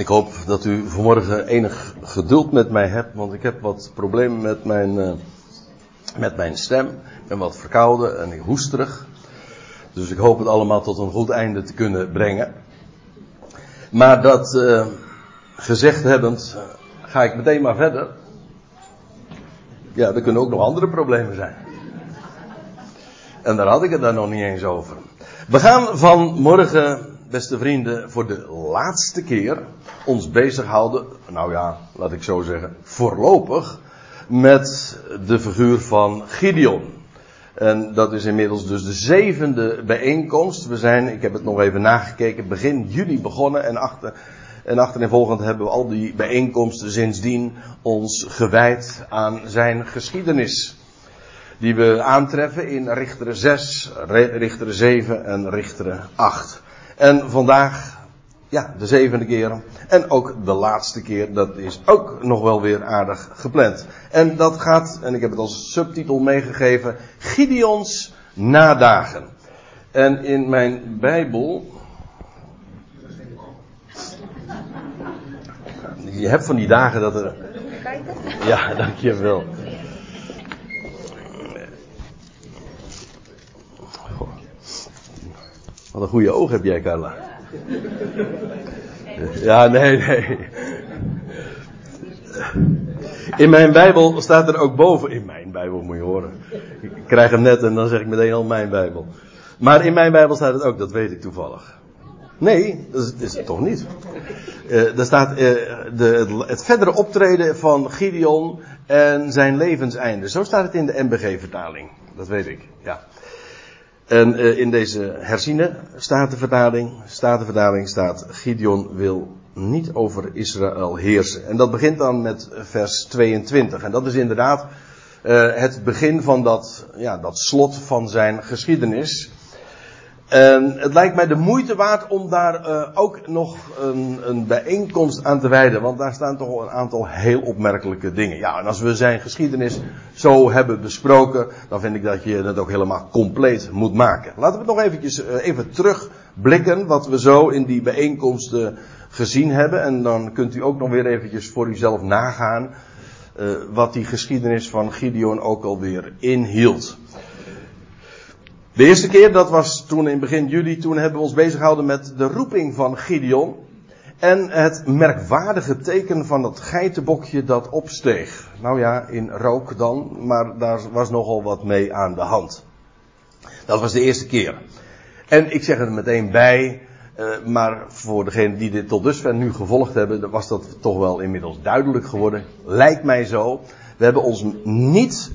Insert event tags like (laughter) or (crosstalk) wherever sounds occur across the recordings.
Ik hoop dat u vanmorgen enig geduld met mij hebt, want ik heb wat problemen met mijn, uh, met mijn stem. Ik ben wat verkouden en ik hoesterig. Dus ik hoop het allemaal tot een goed einde te kunnen brengen. Maar dat uh, gezegd hebbend, ga ik meteen maar verder. Ja, er kunnen ook nog andere problemen zijn. En daar had ik het daar nog niet eens over. We gaan vanmorgen beste vrienden, voor de laatste keer ons bezighouden, nou ja, laat ik zo zeggen, voorlopig, met de figuur van Gideon. En dat is inmiddels dus de zevende bijeenkomst. We zijn, ik heb het nog even nagekeken, begin juli begonnen en achter, en achtereenvolgend hebben we al die bijeenkomsten sindsdien ons gewijd aan zijn geschiedenis. Die we aantreffen in Richteren 6, Richteren 7 en Richteren 8. En vandaag, ja, de zevende keer. En ook de laatste keer, dat is ook nog wel weer aardig gepland. En dat gaat, en ik heb het als subtitel meegegeven, Gideons nadagen. En in mijn Bijbel. Je hebt van die dagen dat er. Ja, dankjewel. Wat een goede oog heb jij, Carla. Ja, nee, nee. In mijn Bijbel staat er ook boven. In mijn Bijbel moet je horen. Ik krijg hem net en dan zeg ik meteen al mijn Bijbel. Maar in mijn Bijbel staat het ook, dat weet ik toevallig. Nee, dat is, het toch niet. Uh, er staat uh, de, het verdere optreden van Gideon en zijn levenseinde. Zo staat het in de MBG-vertaling. Dat weet ik, ja. En uh, in deze herziene statenvertaling, statenvertaling staat Gideon wil niet over Israël heersen. En dat begint dan met vers 22. En dat is inderdaad uh, het begin van dat, ja, dat slot van zijn geschiedenis. En het lijkt mij de moeite waard om daar uh, ook nog een, een, bijeenkomst aan te wijden. Want daar staan toch een aantal heel opmerkelijke dingen. Ja, en als we zijn geschiedenis zo hebben besproken, dan vind ik dat je het ook helemaal compleet moet maken. Laten we nog eventjes uh, even terugblikken wat we zo in die bijeenkomsten gezien hebben. En dan kunt u ook nog weer eventjes voor uzelf nagaan uh, wat die geschiedenis van Gideon ook alweer inhield. De eerste keer, dat was toen in begin juli, toen hebben we ons bezig gehouden met de roeping van Gideon. En het merkwaardige teken van dat geitenbokje dat opsteeg. Nou ja, in rook dan, maar daar was nogal wat mee aan de hand. Dat was de eerste keer. En ik zeg er meteen bij, uh, maar voor degenen die dit tot dusver nu gevolgd hebben, was dat toch wel inmiddels duidelijk geworden. Lijkt mij zo. We hebben ons niet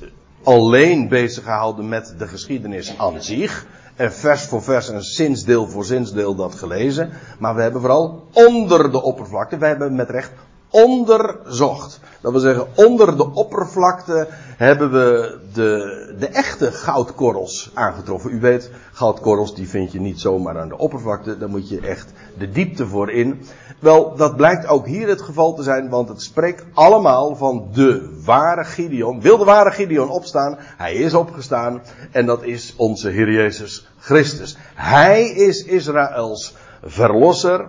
alleen bezig gehouden met de geschiedenis aan zich. En vers voor vers en zinsdeel voor zinsdeel dat gelezen. Maar we hebben vooral onder de oppervlakte, wij hebben met recht onderzocht. Dat wil zeggen, onder de oppervlakte hebben we de, de echte goudkorrels aangetroffen. U weet, goudkorrels die vind je niet zomaar aan de oppervlakte. Daar moet je echt de diepte voor in. Wel, dat blijkt ook hier het geval te zijn, want het spreekt allemaal van de ware Gideon. Wil de ware Gideon opstaan? Hij is opgestaan en dat is onze Heer Jezus Christus. Hij is Israëls verlosser.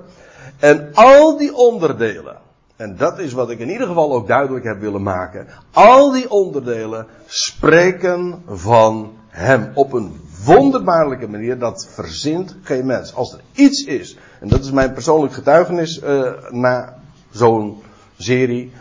En al die onderdelen, en dat is wat ik in ieder geval ook duidelijk heb willen maken. Al die onderdelen spreken van Hem op een wonderbaarlijke manier. Dat verzint geen mens. Als er iets is, en dat is mijn persoonlijk getuigenis uh, na zo'n serie.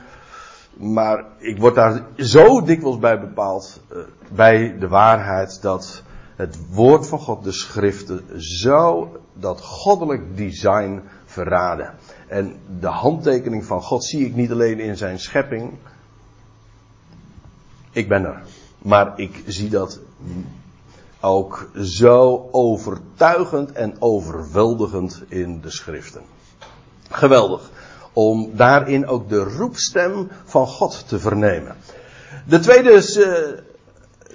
Maar ik word daar zo dikwijls bij bepaald, uh, bij de waarheid dat het woord van God, de schriften, zo dat goddelijk design verraden. En de handtekening van God zie ik niet alleen in zijn schepping. Ik ben er. Maar ik zie dat ook zo overtuigend en overweldigend in de schriften. Geweldig. Om daarin ook de roepstem van God te vernemen. De tweede, uh,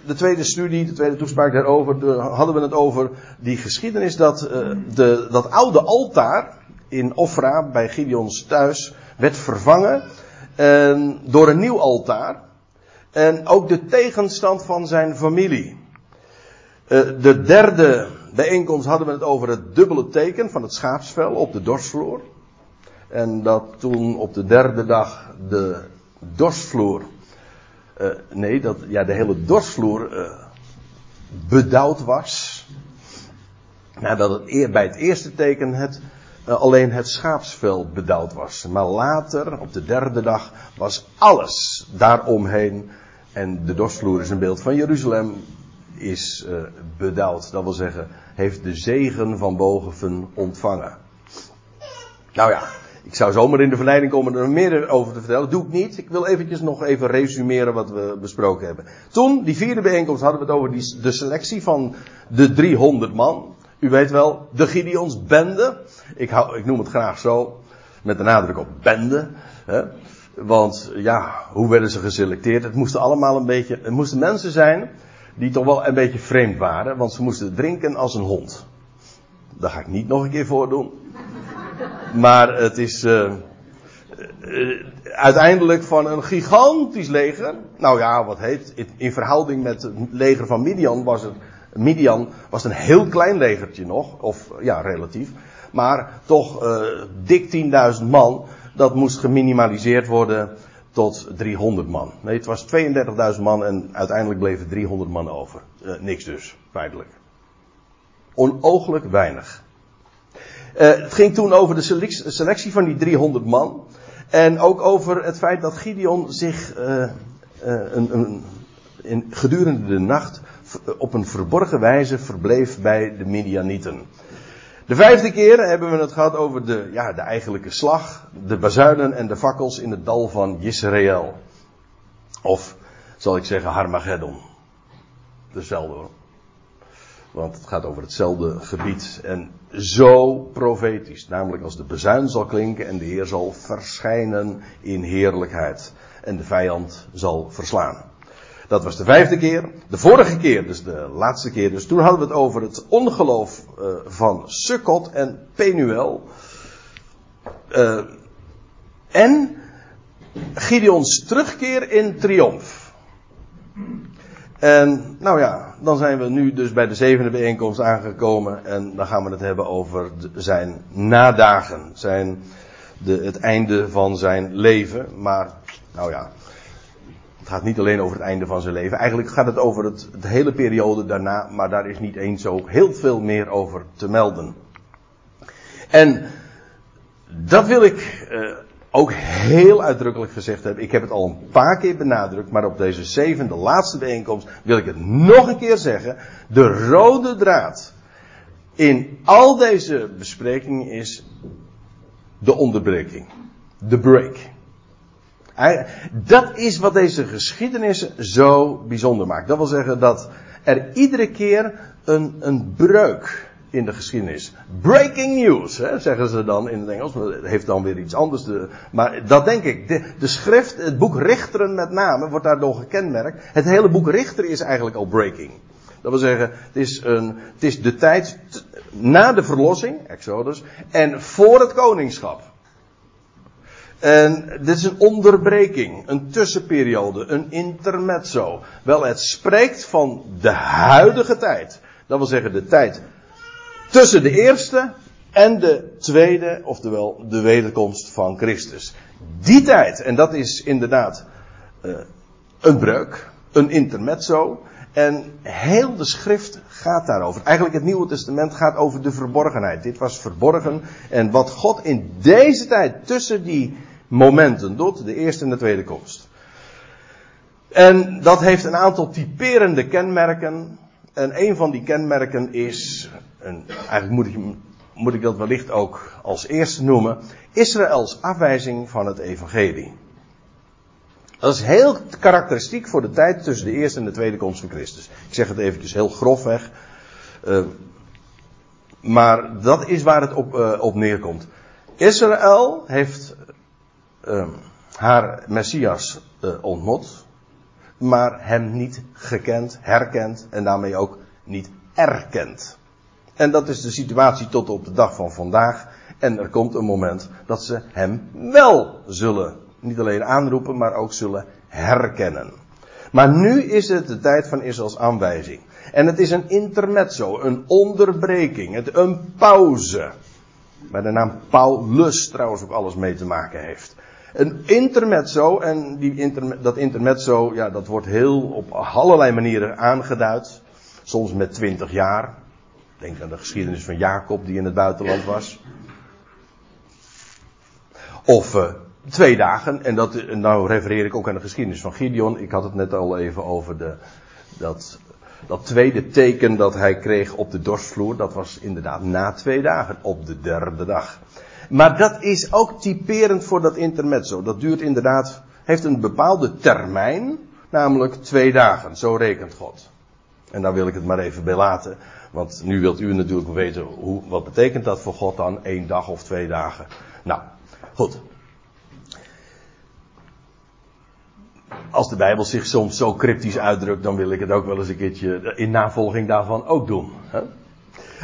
de tweede studie, de tweede toespraak daarover, hadden we het over die geschiedenis dat uh, de, dat oude altaar in Ofra bij Gideons thuis werd vervangen uh, door een nieuw altaar. En ook de tegenstand van zijn familie. Uh, de derde bijeenkomst hadden we het over het dubbele teken van het schaapsvel op de dorsvloer. En dat toen op de derde dag de dorsvloer. Uh, nee, dat ja, de hele dorsvloer uh, bedauwd was. Nadat het bij het eerste teken het, alleen het schaapsvel bedauwd was. Maar later, op de derde dag, was alles daaromheen. En de dorsvloer is een beeld van Jeruzalem. Is bedauwd. Dat wil zeggen, heeft de zegen van boven ontvangen. Nou ja, ik zou zomaar in de verleiding komen er meer over te vertellen. Doe ik niet. Ik wil eventjes nog even resumeren wat we besproken hebben. Toen, die vierde bijeenkomst, hadden we het over die, de selectie van de 300 man. U weet wel, de Gideons bende. Ik, hou, ik noem het graag zo. Met de nadruk op bende. Hè. Want ja, hoe werden ze geselecteerd? Het moesten allemaal een beetje, het moesten mensen zijn die toch wel een beetje vreemd waren. Want ze moesten drinken als een hond. Dat ga ik niet nog een keer voordoen. Maar het is uh, uiteindelijk van een gigantisch leger. Nou ja, wat heet. In verhouding met het leger van Midian was het. Midian was een heel klein legertje nog. Of ja, relatief. Maar toch uh, dik 10.000 man. Dat moest geminimaliseerd worden tot 300 man. Nee, het was 32.000 man en uiteindelijk bleven 300 man over. Uh, niks dus, feitelijk. Onooglijk weinig. Uh, het ging toen over de selectie van die 300 man. En ook over het feit dat Gideon zich uh, uh, een, een, in, gedurende de nacht op een verborgen wijze verbleef bij de Midianieten. De vijfde keer hebben we het gehad over de, ja, de eigenlijke slag, de bazuinen en de fakkels in het dal van Israël. Of, zal ik zeggen, Harmageddon. Dezelfde hoor. Want het gaat over hetzelfde gebied. En zo profetisch. Namelijk als de bezuin zal klinken en de Heer zal verschijnen in heerlijkheid. En de vijand zal verslaan. Dat was de vijfde keer. De vorige keer, dus de laatste keer. Dus toen hadden we het over het ongeloof uh, van Sukkot en Penuel. Uh, en Gideons terugkeer in triomf. En nou ja, dan zijn we nu dus bij de zevende bijeenkomst aangekomen. En dan gaan we het hebben over zijn nadagen. Zijn de, het einde van zijn leven. Maar, nou ja, gaat niet alleen over het einde van zijn leven. Eigenlijk gaat het over het, de hele periode daarna. Maar daar is niet eens zo heel veel meer over te melden. En dat wil ik uh, ook heel uitdrukkelijk gezegd heb. Ik heb het al een paar keer benadrukt, maar op deze zevende, laatste bijeenkomst wil ik het nog een keer zeggen. De rode draad in al deze besprekingen is de onderbreking. De break. Dat is wat deze geschiedenis zo bijzonder maakt. Dat wil zeggen dat er iedere keer een, een breuk in de geschiedenis. Breaking news, hè, zeggen ze dan in het Engels. Het heeft dan weer iets anders. Maar dat denk ik. De, de, schrift, het boek Richteren met name, wordt daardoor gekenmerkt. Het hele boek Richter is eigenlijk al breaking. Dat wil zeggen, het is, een, het is de tijd na de verlossing, Exodus, en voor het koningschap. En dit is een onderbreking, een tussenperiode, een intermezzo. Wel, het spreekt van de huidige tijd. Dat wil zeggen de tijd tussen de eerste en de tweede, oftewel de wederkomst van Christus. Die tijd, en dat is inderdaad uh, een breuk, een intermezzo. En heel de schrift gaat daarover. Eigenlijk het Nieuwe Testament gaat over de verborgenheid. Dit was verborgen. En wat God in deze tijd tussen die momenten doet, de eerste en de tweede komst. En dat heeft een aantal typerende kenmerken. En een van die kenmerken is en eigenlijk moet ik, moet ik dat wellicht ook als eerste noemen, Israëls afwijzing van het evangelie. Dat is heel karakteristiek voor de tijd tussen de eerste en de tweede komst van Christus. Ik zeg het eventjes heel grofweg. Uh, maar dat is waar het op, uh, op neerkomt. Israël heeft uh, haar Messias ontmoet, maar hem niet gekend, herkend en daarmee ook niet erkend. En dat is de situatie tot op de dag van vandaag. En er komt een moment dat ze hem wel zullen, niet alleen aanroepen, maar ook zullen herkennen. Maar nu is het de tijd van Israëls aanwijzing. En het is een intermezzo, een onderbreking, een pauze. Waar de naam Paulus trouwens ook alles mee te maken heeft. Een intermezzo, en die dat intermezzo, ja, dat wordt heel op allerlei manieren aangeduid. Soms met twintig jaar. Denk aan de geschiedenis van Jacob die in het buitenland was. Of uh, twee dagen, en dat, nou refereer ik ook aan de geschiedenis van Gideon. Ik had het net al even over de, dat, dat tweede teken dat hij kreeg op de dorsvloer. Dat was inderdaad na twee dagen, op de derde dag. Maar dat is ook typerend voor dat intermezzo. Dat duurt inderdaad, heeft een bepaalde termijn, namelijk twee dagen. Zo rekent God. En daar wil ik het maar even bij laten. Want nu wilt u natuurlijk weten, hoe, wat betekent dat voor God dan? één dag of twee dagen. Nou, goed. Als de Bijbel zich soms zo cryptisch uitdrukt, dan wil ik het ook wel eens een keertje in navolging daarvan ook doen.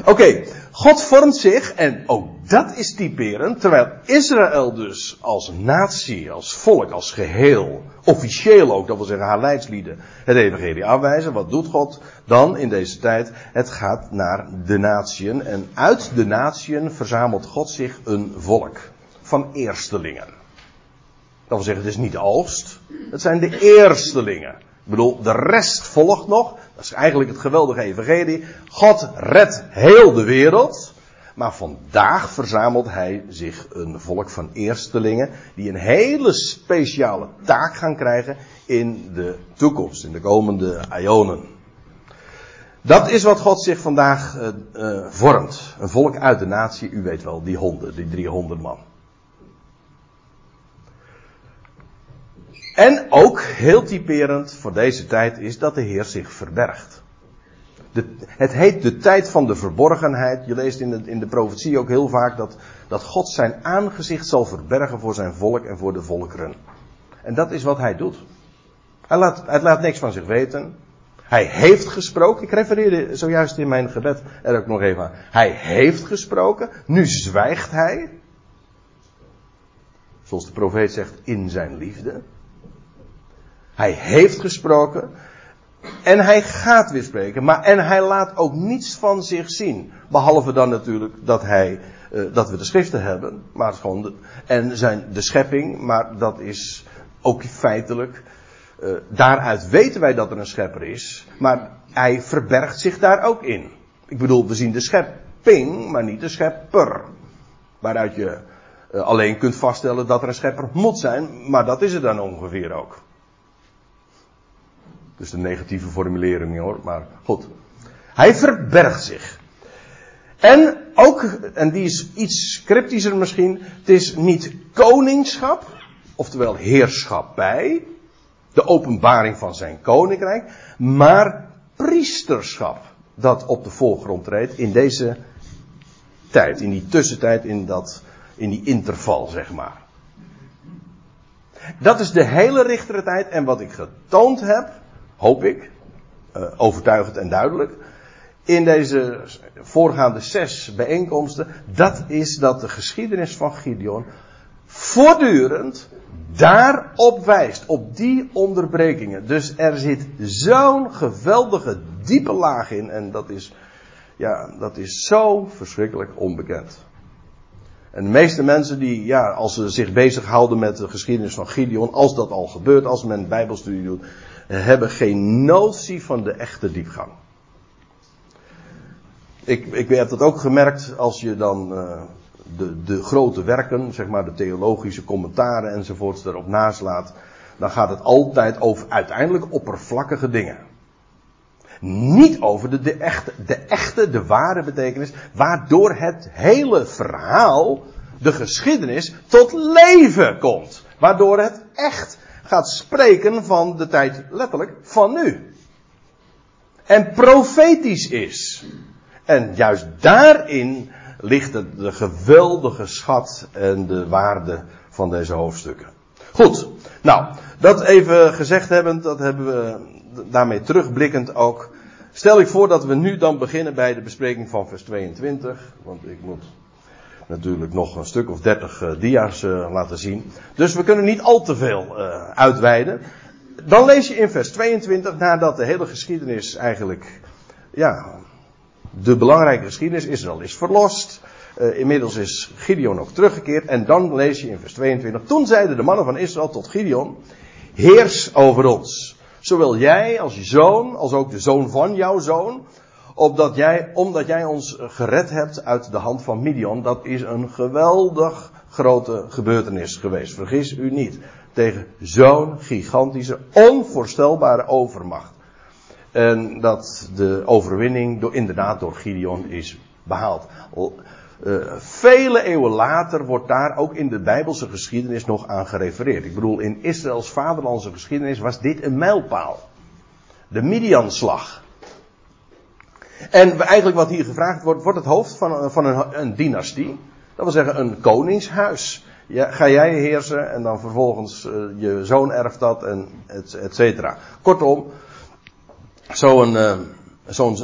Oké, God vormt zich, en ook dat is typerend, terwijl Israël dus als natie, als volk, als geheel, officieel ook, dat wil zeggen haar leidslieden, het evangelie afwijzen. Wat doet God dan in deze tijd? Het gaat naar de natieën en uit de natieën verzamelt God zich een volk van eerstelingen. Dat wil zeggen, het is niet oogst, het zijn de eerstelingen. Ik bedoel, de rest volgt nog. Dat is eigenlijk het geweldige evangelie. God redt heel de wereld. Maar vandaag verzamelt hij zich een volk van eerstelingen. Die een hele speciale taak gaan krijgen in de toekomst. In de komende ionen. Dat is wat God zich vandaag uh, uh, vormt. Een volk uit de natie. U weet wel, die honden, die 300 man. En ook heel typerend voor deze tijd is dat de Heer zich verbergt. De, het heet de tijd van de verborgenheid. Je leest in de, in de profetie ook heel vaak dat, dat God zijn aangezicht zal verbergen voor zijn volk en voor de volkeren. En dat is wat hij doet. Hij laat, hij laat niks van zich weten. Hij heeft gesproken. Ik refereerde zojuist in mijn gebed er ook nog even aan. Hij heeft gesproken. Nu zwijgt hij. Zoals de profeet zegt, in zijn liefde. Hij heeft gesproken. En hij gaat weer spreken. Maar, en hij laat ook niets van zich zien. Behalve dan natuurlijk dat hij, uh, dat we de schriften hebben. Maar gewoon en zijn de schepping. Maar dat is ook feitelijk. Uh, daaruit weten wij dat er een schepper is. Maar hij verbergt zich daar ook in. Ik bedoel, we zien de schepping, maar niet de schepper. Waaruit je uh, alleen kunt vaststellen dat er een schepper moet zijn. Maar dat is het dan ongeveer ook. Dus de negatieve formulering hoor, maar goed. Hij verbergt zich. En ook, en die is iets cryptischer misschien, het is niet koningschap, oftewel heerschappij, de openbaring van zijn koninkrijk, maar priesterschap dat op de voorgrond treedt in deze tijd, in die tussentijd, in, dat, in die interval, zeg maar. Dat is de hele richtere tijd en wat ik getoond heb, hoop ik, uh, overtuigend en duidelijk, in deze voorgaande zes bijeenkomsten, dat is dat de geschiedenis van Gideon voortdurend daarop wijst, op die onderbrekingen. Dus er zit zo'n geweldige diepe laag in en dat is, ja, dat is zo verschrikkelijk onbekend. En de meeste mensen die, ja, als ze zich bezighouden met de geschiedenis van Gideon, als dat al gebeurt, als men bijbelstudie doet, hebben geen notie van de echte diepgang. Ik, ik heb dat ook gemerkt als je dan uh, de, de grote werken, zeg maar de theologische commentaren enzovoorts erop naslaat. Dan gaat het altijd over uiteindelijk oppervlakkige dingen. Niet over de, de, echte, de echte, de ware betekenis, waardoor het hele verhaal, de geschiedenis, tot leven komt. Waardoor het echt gaat spreken van de tijd letterlijk van nu. En profetisch is. En juist daarin ligt het, de geweldige schat en de waarde van deze hoofdstukken. Goed, nou, dat even gezegd hebben, dat hebben we daarmee terugblikkend ook. Stel ik voor dat we nu dan beginnen bij de bespreking van vers 22, want ik moet natuurlijk nog een stuk of dertig uh, dia's uh, laten zien. Dus we kunnen niet al te veel uh, uitweiden. Dan lees je in vers 22, nadat de hele geschiedenis eigenlijk, ja, de belangrijke geschiedenis, Israël is verlost. Inmiddels is Gideon ook teruggekeerd. En dan lees je in vers 22. Toen zeiden de mannen van Israël tot Gideon: Heers over ons. Zowel jij als je zoon, als ook de zoon van jouw zoon. Opdat jij, omdat jij ons gered hebt uit de hand van Midian. Dat is een geweldig grote gebeurtenis geweest. Vergis u niet. Tegen zo'n gigantische, onvoorstelbare overmacht. En dat de overwinning door, inderdaad door Gideon is behaald. Uh, vele eeuwen later wordt daar ook in de Bijbelse geschiedenis nog aan gerefereerd. Ik bedoel, in Israëls vaderlandse geschiedenis was dit een mijlpaal. De Midianslag. En eigenlijk wat hier gevraagd wordt, wordt het hoofd van, van een, een dynastie. Dat wil zeggen een koningshuis. Ga jij heersen en dan vervolgens uh, je zoon erft dat en et, et cetera. Kortom, zo'n uh, zo'n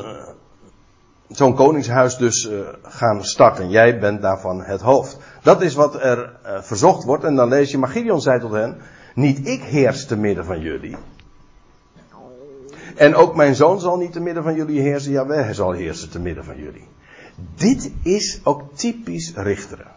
zo'n koningshuis dus gaan starten. Jij bent daarvan het hoofd. Dat is wat er verzocht wordt. En dan lees je, maar Gideon zei tot hen, niet ik heers te midden van jullie. En ook mijn zoon zal niet te midden van jullie heersen. Ja, hij zal heersen te midden van jullie. Dit is ook typisch richteren.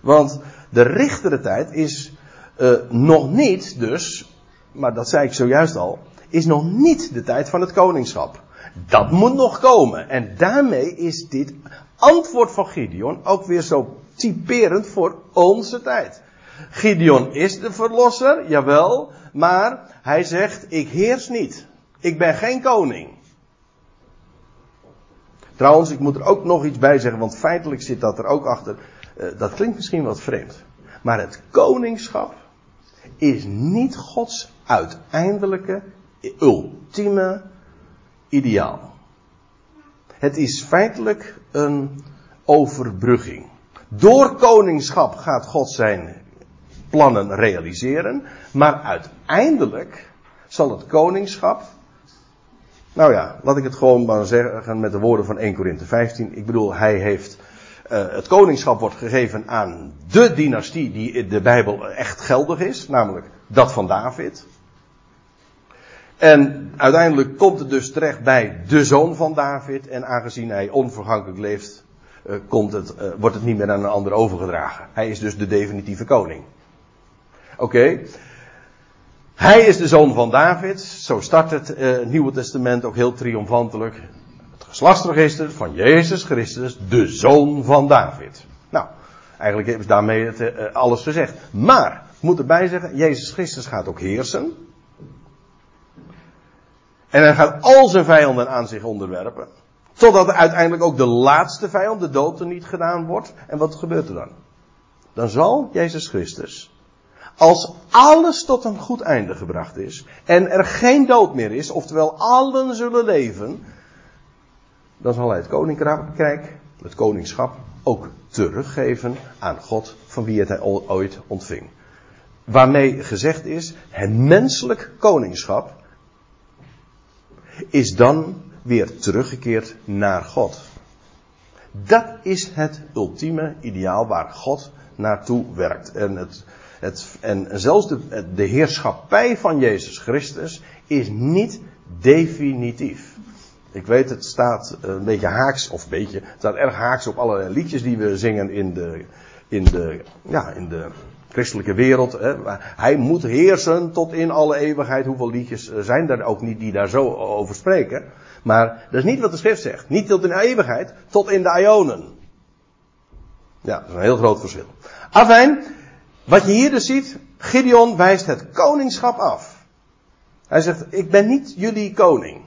Want de richterentijd is uh, nog niet dus, maar dat zei ik zojuist al, is nog niet de tijd van het koningschap. Dat moet nog komen. En daarmee is dit antwoord van Gideon ook weer zo typerend voor onze tijd. Gideon is de verlosser, jawel, maar hij zegt, ik heers niet. Ik ben geen koning. Trouwens, ik moet er ook nog iets bij zeggen, want feitelijk zit dat er ook achter. Uh, dat klinkt misschien wat vreemd. Maar het koningschap is niet Gods uiteindelijke, ultieme ideaal. Het is feitelijk een overbrugging. Door koningschap gaat God zijn plannen realiseren, maar uiteindelijk zal het koningschap, nou ja, laat ik het gewoon maar zeggen met de woorden van 1 Korinthe 15. Ik bedoel, hij heeft, uh, het koningschap wordt gegeven aan de dynastie die in de Bijbel echt geldig is, namelijk dat van David. En uiteindelijk komt het dus terecht bij de zoon van David. En aangezien hij onvergankelijk leeft, uh, komt het, uh, wordt het niet meer aan een ander overgedragen. Hij is dus de definitieve koning. Oké. Hij is de zoon van David. Zo start het uh, Nieuwe Testament ook heel triomfantelijk. Het geslachtsregister van Jezus Christus, de zoon van David. Nou, eigenlijk is daarmee het, alles gezegd. Maar, moet erbij zeggen, Jezus Christus gaat ook heersen. En hij gaat al zijn vijanden aan zich onderwerpen. Totdat uiteindelijk ook de laatste vijand, de dood, er niet gedaan wordt. En wat gebeurt er dan? Dan zal Jezus Christus, als alles tot een goed einde gebracht is. En er geen dood meer is, oftewel allen zullen leven. Dan zal hij het koninkrijk, het koningschap, ook teruggeven aan God van wie het hij ooit ontving. Waarmee gezegd is, het menselijk koningschap is dan weer teruggekeerd naar God. Dat is het ultieme ideaal waar God naartoe werkt. En, het, en zelfs de, de heerschappij van Jezus Christus is niet definitief. Ik weet, het staat een beetje haaks, of een beetje, het staat erg haaks op alle liedjes die we zingen in de, in de, ja, in de christelijke wereld. Hè. Hij moet heersen tot in alle eeuwigheid. Hoeveel liedjes eh, zijn er ook niet die daar zo over spreken. Maar dat is niet wat de schrift zegt. Niet tot in de eeuwigheid, tot in de ionen. Ja, dat is een heel groot verschil. Afijn, wat je hier dus ziet, Gideon wijst het koningschap af. Hij zegt, ik ben niet jullie koning.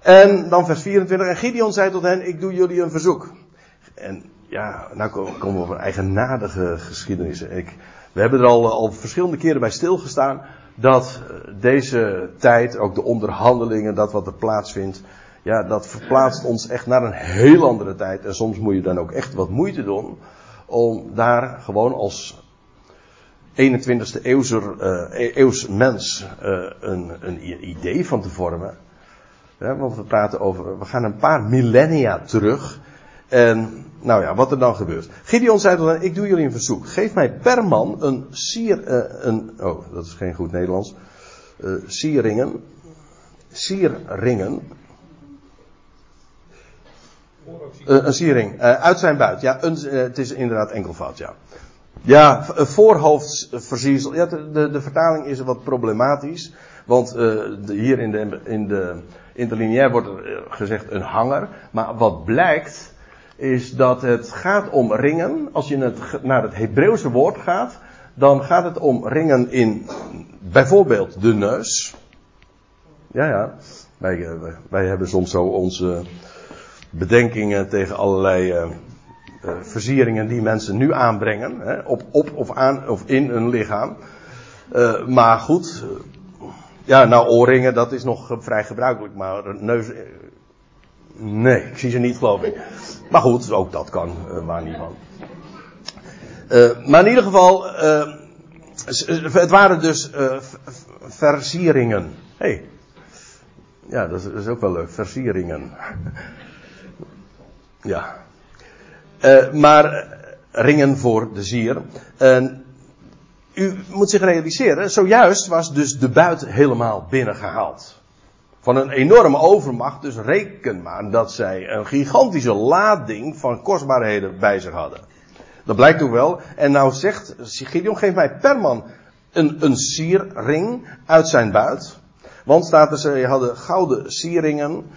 En dan vers 24, en Gideon zei tot hen, ik doe jullie een verzoek. En ja, nou komen we op een eigenaardige geschiedenis. Ik, we hebben er al, al verschillende keren bij stilgestaan dat eh, deze tijd, ook de onderhandelingen, dat wat er plaatsvindt, ja, dat verplaatst ons echt naar een heel andere tijd. En soms moet je dan ook echt wat moeite doen om daar gewoon als 21ste eeuwser, uh, eeuws mens uh, een, een idee van te vormen. Want we praten over, we gaan een paar millennia terug. En nou ja, wat er dan gebeurt. Gideon zei hen, ik doe jullie een verzoek. Geef mij per man een sier, uh, een, oh, dat is geen goed Nederlands. Uh, sierringen. Sierringen. een siering. uit zijn buit. Ja, een, het is inderdaad enkelvoud, ja. Ja, voorhoofdsversiersel. Ja, de, de, vertaling is wat problematisch. Want hier in de, in de interlineair wordt er gezegd een hanger. Maar wat blijkt is dat het gaat om ringen. Als je naar het Hebreeuwse woord gaat, dan gaat het om ringen in bijvoorbeeld de neus. Ja, ja. Wij, eh, wij hebben soms zo onze bedenkingen tegen allerlei uh, versieringen die mensen nu aanbrengen. Hè, op, op of aan of in een lichaam. Uh, maar goed. Ja, nou oorringen, dat is nog vrij gebruikelijk. Maar neus. Nee, ik zie ze niet, geloof ik. Maar goed, ook dat kan, waar niet van. Maar in ieder geval, het waren dus versieringen. hey. ja, dat is, dat is, ook wel leuk, versieringen. Ja. maar ringen voor de zier. u moet zich realiseren, zojuist was dus de buit helemaal binnengehaald van een enorme overmacht. Dus reken maar dat zij een gigantische lading van kostbaarheden bij zich hadden. Dat blijkt ook wel. En nou zegt Gideon, geef mij per man een, een sierring uit zijn buit. Want staat er, ze hadden gouden sierringen.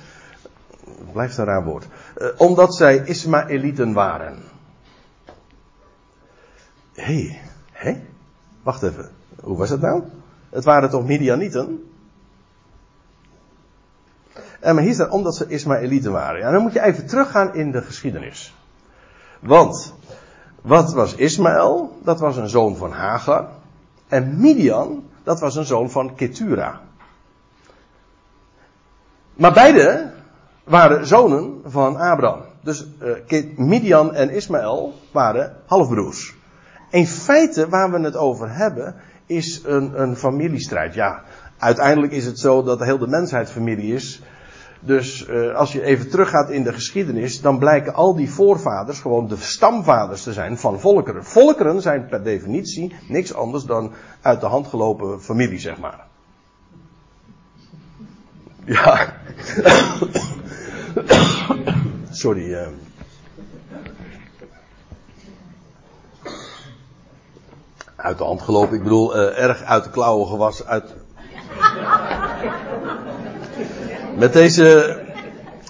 Blijft een raar woord. Eh, omdat zij Ismaëlieten waren. Hé, hey, hé? Wacht even. Hoe was het nou? Het waren toch Midianieten? En maar hier staat omdat ze Ismaëlieten waren. Ja, dan moet je even teruggaan in de geschiedenis. Want, wat was Ismaël? Dat was een zoon van Hagar. En Midian, dat was een zoon van Ketura. Maar beide waren zonen van Abraham. Dus uh, Midian en Ismaël waren halfbroers. In feite, waar we het over hebben, is een, een familiestrijd. Ja, uiteindelijk is het zo dat de hele mensheid familie is. Dus uh, als je even teruggaat in de geschiedenis, dan blijken al die voorvaders gewoon de stamvaders te zijn van volkeren. Volkeren zijn per definitie niks anders dan uit de hand gelopen familie, zeg maar. Ja. Sorry. Uh. Uit de hand gelopen, ik bedoel, uh, erg uit de klauwen gewassen, uit. Met deze,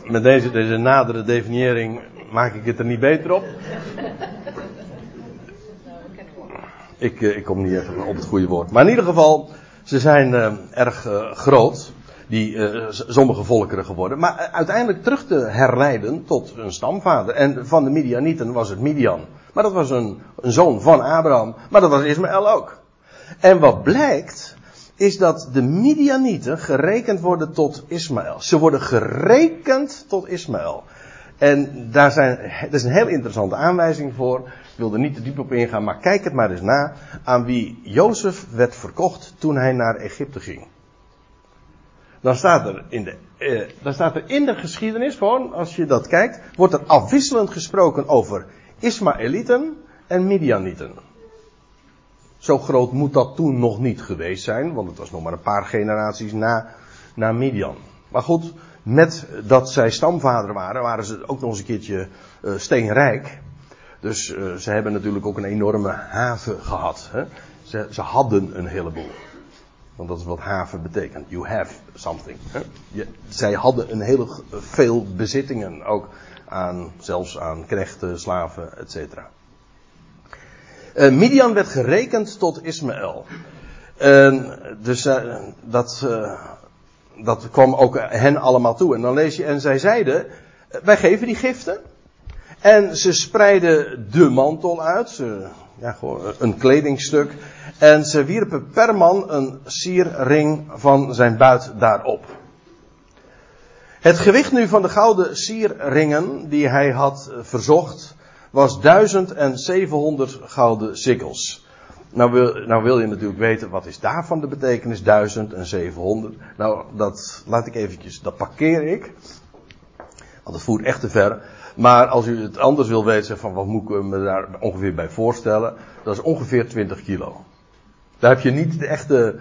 met deze, deze nadere definiëring maak ik het er niet beter op. Ik, eh, ik kom niet even op het goede woord. Maar in ieder geval, ze zijn erg groot, die uh, sommige volkeren geworden. Maar uiteindelijk terug te herleiden tot een stamvader. En van de Midianieten was het Midian. Maar dat was een, een zoon van Abraham. Maar dat was Ismaël ook. En wat blijkt, is dat de Midianieten gerekend worden tot Ismaël. Ze worden gerekend tot Ismaël. En daar zijn, dat is een heel interessante aanwijzing voor. Ik wil er niet te diep op ingaan, maar kijk het maar eens na aan wie Jozef werd verkocht toen hij naar Egypte ging. Dan staat er in de, eh, dan staat er in de geschiedenis, gewoon als je dat kijkt, wordt er afwisselend gesproken over Ismaëlieten en Midianieten. Zo groot moet dat toen nog niet geweest zijn, want het was nog maar een paar generaties na, na Midian. Maar goed, met dat zij stamvader waren, waren ze ook nog eens een keertje uh, steenrijk. Dus uh, ze hebben natuurlijk ook een enorme haven gehad. Hè? Ze, ze, hadden een heleboel. Want dat is wat haven betekent. You have something. Je, zij hadden een hele veel bezittingen. Ook aan, zelfs aan knechten, slaven, et cetera. Uh, Midian werd gerekend tot Ismaël. Uh, dus uh, dat, dat kwam ook hen allemaal toe. En dan lees je, en zij zeiden, wij geven die giften. En ze spreiden de mantel uit, ze, ja, gewoon een kledingstuk. En ze wierpen per man een sierring van zijn buit daarop. Het gewicht nu van de gouden sierringen die hij had verzocht, was 1700 gouden sikkels. Nou wil, nou wil je natuurlijk weten, wat is daarvan de betekenis? 1700. Nou, dat laat ik eventjes, dat parkeer ik. Want dat voert echt te ver. Maar als u het anders wil weten, van wat moet ik me daar ongeveer bij voorstellen? Dat is ongeveer 20 kilo. Daar heb je niet de echte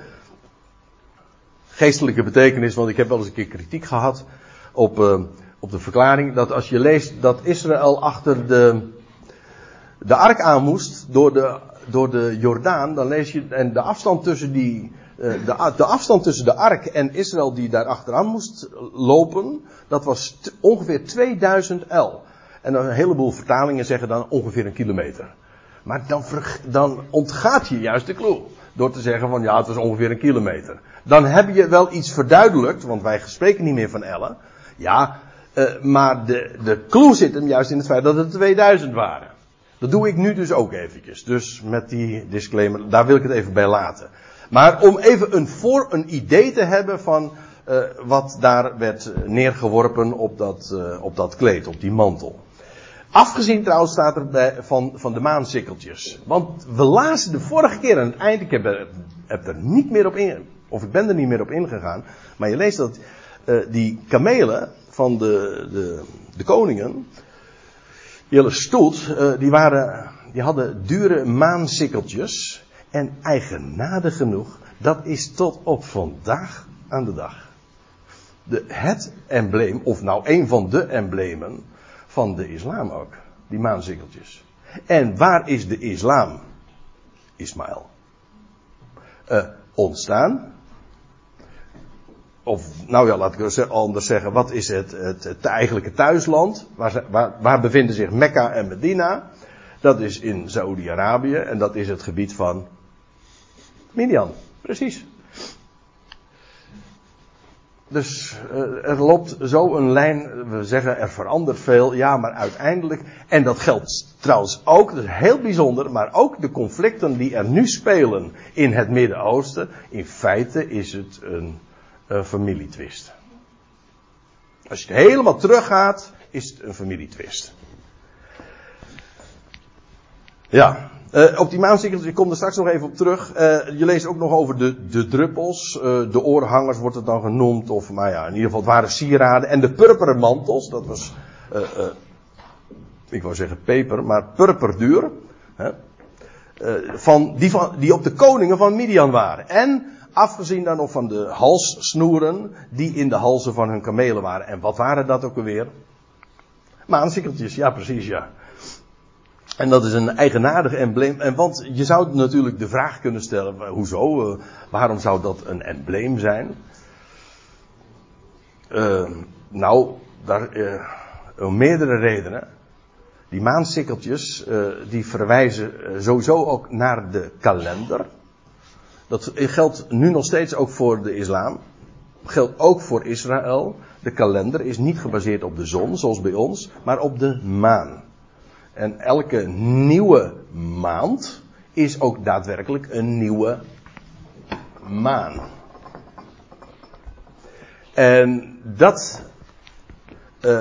geestelijke betekenis, want ik heb wel eens een keer kritiek gehad op, uh, op de verklaring dat als je leest dat Israël achter de, de ark aan moest door de, door de Jordaan, dan lees je, en de afstand tussen die, eh, de, de afstand tussen de ark en Israël die daar achteraan moest lopen, dat was ongeveer 2000 L. En een heleboel vertalingen zeggen dan ongeveer een kilometer. Maar dan, dan ontgaat je juist de clue. Door te zeggen van ja, het was ongeveer een kilometer. Dan heb je wel iets verduidelijkt, want wij spreken niet meer van ellen. Ja, uh, maar de, de clue zit hem juist in het feit dat het 2000 waren. Dat doe ik nu dus ook eventjes. Dus met die disclaimer, daar wil ik het even bij laten. Maar om even een, voor, een idee te hebben van uh, wat daar werd neergeworpen op dat, uh, op dat kleed, op die mantel. Afgezien trouwens staat er bij, van, van de maansikkeltjes. Want we lazen de vorige keer aan het eind, ik heb er, heb er niet meer op in, of ik ben er niet meer op ingegaan. Maar je leest dat uh, die kamelen van de, de, de koningen, die hele stoet, die, waren, die hadden dure maansikkeltjes. En eigenaardig genoeg, dat is tot op vandaag aan de dag. De, het embleem, of nou een van de emblemen van de islam ook. Die maansikkeltjes. En waar is de islam? Ismaël. Uh, ontstaan. Of, nou ja, laat ik anders zeggen. Wat is het, het, het eigenlijke thuisland? Waar, waar, waar bevinden zich Mekka en Medina? Dat is in Saoedi-Arabië. En dat is het gebied van Midian. Precies. Dus uh, er loopt zo een lijn, we zeggen er verandert veel, ja, maar uiteindelijk, en dat geldt trouwens ook, dat is heel bijzonder, maar ook de conflicten die er nu spelen in het Midden-Oosten, in feite is het een, een familietwist. Als je het helemaal teruggaat, is het een familietwist. Ja, uh, op die maansikkeltjes, ik kom er straks nog even op terug. Uh, je leest ook nog over de, de druppels. Uh, de oorhangers wordt het dan genoemd. Of, maar ja, in ieder geval het waren sieraden. En de purperen mantels, dat was, ik wou zeggen peper, maar purperduur. Van, die, van, die op de koningen van Midian waren. En afgezien dan nog van de halssnoeren die in de halzen van hun kamelen waren. En wat waren dat ook alweer? Maansikkeltjes, ja precies ja. En dat is een eigenaardig embleem. En want je zou natuurlijk de vraag kunnen stellen: hoezo? Uh, waarom zou dat een embleem zijn? Uh, nou, daar, uh, om meerdere redenen. Die maansikkeltjes, die verwijzen sowieso ook naar de kalender. Dat geldt nu nog steeds ook voor de islam. Geldt ook voor Israël. De kalender is niet gebaseerd op de zon, zoals bij ons, maar op de maan. En elke nieuwe maand is ook daadwerkelijk een nieuwe maan. En dat, uh,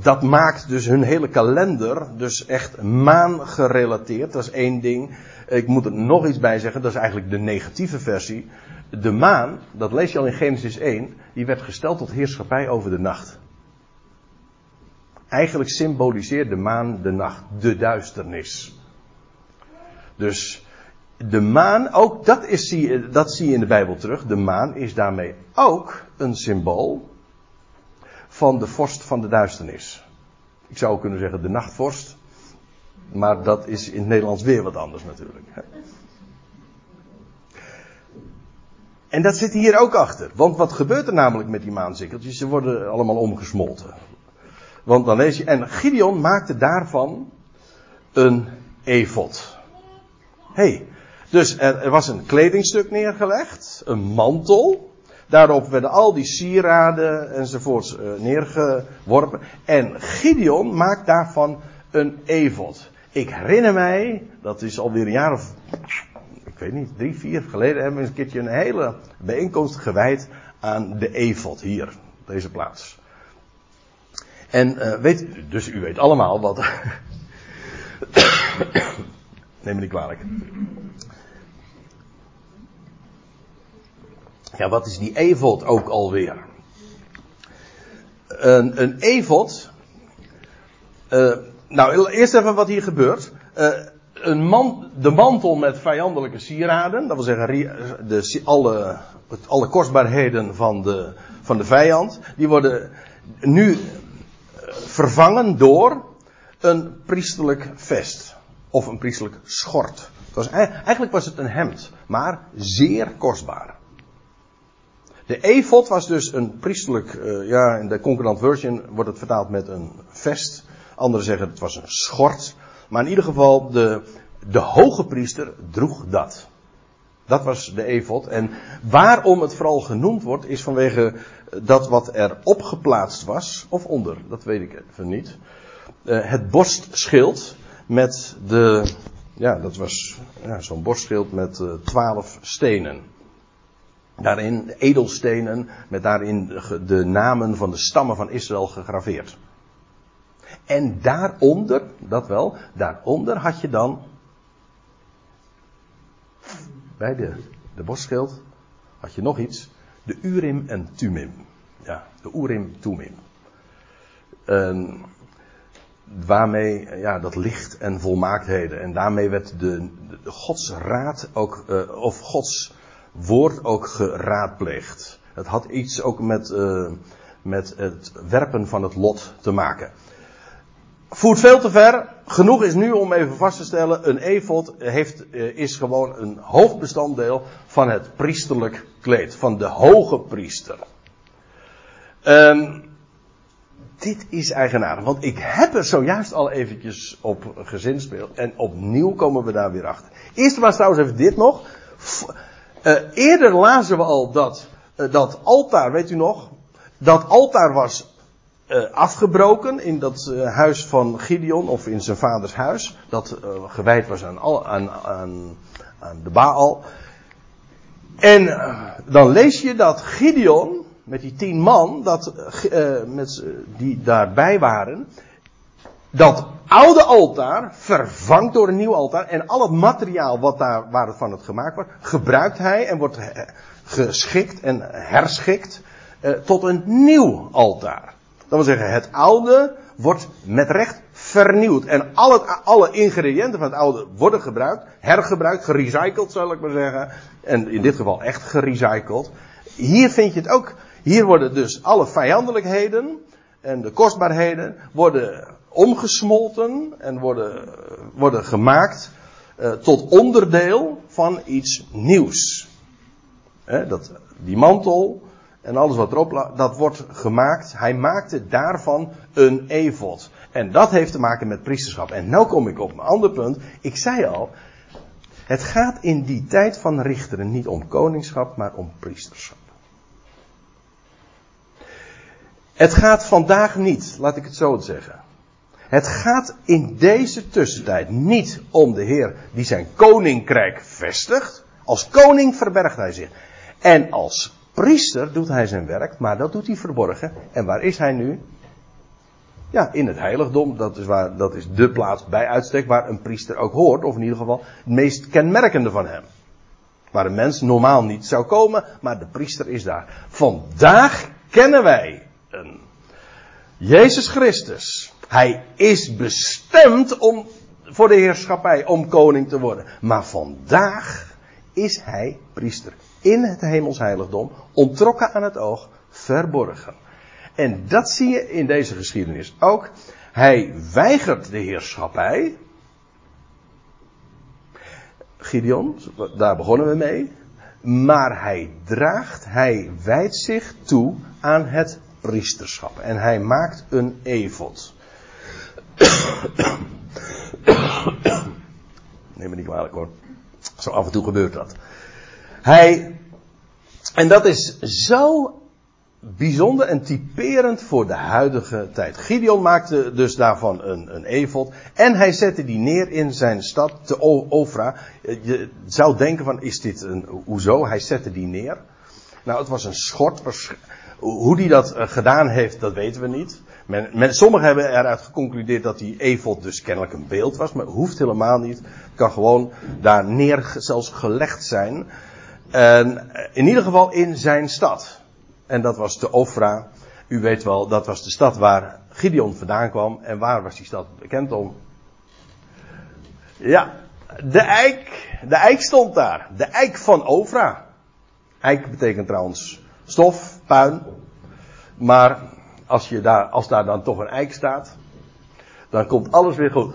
dat maakt dus hun hele kalender dus echt maangerelateerd. Dat is één ding. Ik moet er nog iets bij zeggen, dat is eigenlijk de negatieve versie. De maan, dat lees je al in Genesis 1, die werd gesteld tot heerschappij over de nacht. Eigenlijk symboliseert de maan de nacht, de duisternis. Dus de maan, ook dat, is, dat zie je in de Bijbel terug. De maan is daarmee ook een symbool van de vorst van de duisternis. Ik zou kunnen zeggen de nachtvorst. Maar dat is in het Nederlands weer wat anders natuurlijk. En dat zit hier ook achter. Want wat gebeurt er namelijk met die maansikkeltjes? Ze worden allemaal omgesmolten. Want dan lees je, en Gideon maakte daarvan een efot. hey, dus er, was een kledingstuk neergelegd, een mantel. Daarop werden al die sieraden enzovoorts uh, neergeworpen. En Gideon maakt daarvan een efot. Ik herinner mij, dat is alweer een jaar of, ik weet niet, drie, vier geleden hebben we een keertje een hele bijeenkomst gewijd aan de efot hier, deze plaats. En uh, weet, dus u weet allemaal wat. (coughs) Neem me niet kwalijk. Ja, wat is die evod ook alweer? Een, een evod. Uh, nou, eerst even wat hier gebeurt. Uh, een man, de mantel met vijandelijke sieraden, dat wil zeggen de, alle, alle kostbaarheden van de, van de vijand, die worden nu eh, vervangen door een priesterlijk vest. Of een priesterlijk schort. Was, eigenlijk was het een hemd, maar zeer kostbaar. De efot was dus een priesterlijk, uh, ja, in de Concordant Version wordt het vertaald met een vest. Anderen zeggen het was een schort. Maar in ieder geval, de, de hoge priester droeg dat. Dat was de efot. En waarom het vooral genoemd wordt, is vanwege dat wat er opgeplaatst was, of onder, dat weet ik even niet. Uh, het borstschild met de, ja, dat was ja, zo'n borstschild met uh, twaalf stenen. Daarin edelstenen met daarin de namen van de stammen van Israël gegraveerd. En daaronder, dat wel, daaronder had je dan bij de, de had je nog iets. De Urim en Tumim. Ja, de Urim Tumim. Um, waarmee, ja, dat licht en volmaaktheden. En daarmee werd de, Gods raad ook, uh, of Gods woord ook geraadpleegd. Het had iets ook met, uh, met het werpen van het lot te maken voert veel te ver. Genoeg is nu om even vast te stellen, een efot heeft, eh, is gewoon een hoofdbestanddeel van het priesterlijk kleed, van de hoge priester. Um, dit is eigenaardig, want ik heb er zojuist al eventjes op gezinspeeld en opnieuw komen we daar weer achter. Eerst was trouwens even dit nog. Uh, eerder lazen we al dat, uh, dat altaar, weet u nog? Dat altaar was uh, afgebroken in dat uh, huis van Gideon, of in zijn vaders huis, dat uh, gewijd was aan, al, aan, aan de Baal. En dan lees je dat Gideon, met die tien man, dat, met, die daarbij waren, dat oude altaar vervangt door een nieuw altaar. En al het materiaal wat daar, waar het van het gemaakt wordt, gebruikt hij en wordt geschikt en herschikt tot een nieuw altaar. Dat wil zeggen, het oude wordt met recht vernieuwd. En alle, alle ingrediënten van het oude worden gebruikt, hergebruikt, gerecycled zal ik maar zeggen. En in dit geval echt gerecycled. Hier vind je het ook. Hier worden dus alle vijandelijkheden en de kostbaarheden worden omgesmolten en worden, worden gemaakt uh, tot onderdeel van iets nieuws. He, dat, die mantel, en alles wat erop dat wordt gemaakt. Hij maakte daarvan een evod. En dat heeft te maken met priesterschap. En nu kom ik op een ander punt. Ik zei al, het gaat in die tijd van richteren niet om koningschap, maar om priesterschap. Het gaat vandaag niet, laat ik het zo zeggen. Het gaat in deze tussentijd niet om de Heer die zijn koninkrijk vestigt. Als koning verbergt hij zich. En als priester doet hij zijn werk, maar dat doet hij verborgen. En waar is hij nu? Ja, in het heiligdom. Dat is, waar, dat is de plaats bij uitstek waar een priester ook hoort. Of in ieder geval het meest kenmerkende van hem. Waar een mens normaal niet zou komen, maar de priester is daar. Vandaag kennen wij een Jezus Christus. Hij is bestemd om, voor de heerschappij, om koning te worden. Maar vandaag is hij priester in het hemelsheiligdom, ontrokken aan het oog, verborgen. En dat zie je in deze geschiedenis ook. Hij weigert de heerschappij. Gideon, daar begonnen we mee. Maar hij draagt, hij wijdt zich toe aan het priesterschap. En hij maakt een evod. (coughs) Neem me niet kwalijk hoor. Zo af en toe gebeurt dat. Hij, en dat is zo bijzonder en typerend voor de huidige tijd. Gideon maakte dus daarvan een, een evod. En hij zette die neer in zijn stad, te Ofra. Je zou denken van, is dit een, hoezo? Hij zette die neer. Nou, het was een schort. Hoe hij dat eh, gedaan heeft, dat weten we niet. Men, men, sommigen hebben eruit geconcludeerd dat die evod dus kennelijk een beeld was. Maar hoeft helemaal niet. Het kan gewoon daar neer zelfs gelegd zijn. En in ieder geval in zijn stad. En dat was de Ofra. U weet wel, dat was de stad waar Gideon vandaan kwam. En waar was die stad bekend om? Ja, de eik. De eik stond daar. De eik van Ofra. Eik betekent trouwens stof, puin. Maar als, je daar, als daar dan toch een eik staat, dan komt alles weer goed.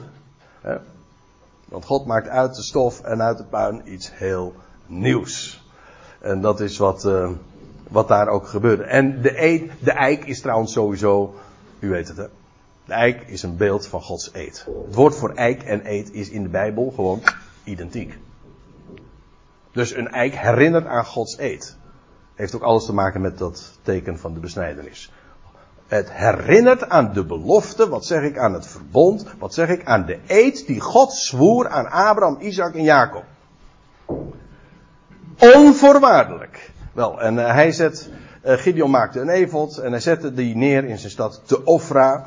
Want God maakt uit de stof en uit de puin iets heel nieuws. En dat is wat, uh, wat daar ook gebeurde. En de, de eik is trouwens sowieso, u weet het hè. De eik is een beeld van Gods eed. Het woord voor eik en eed is in de Bijbel gewoon identiek. Dus een eik herinnert aan Gods eed. Heeft ook alles te maken met dat teken van de besnijdenis. Het herinnert aan de belofte, wat zeg ik aan het verbond, wat zeg ik aan de eed die God zwoer aan Abraham, Isaac en Jacob. Onvoorwaardelijk. Wel, en uh, hij zet, uh, Gideon maakte een evod en hij zette die neer in zijn stad te Ofra.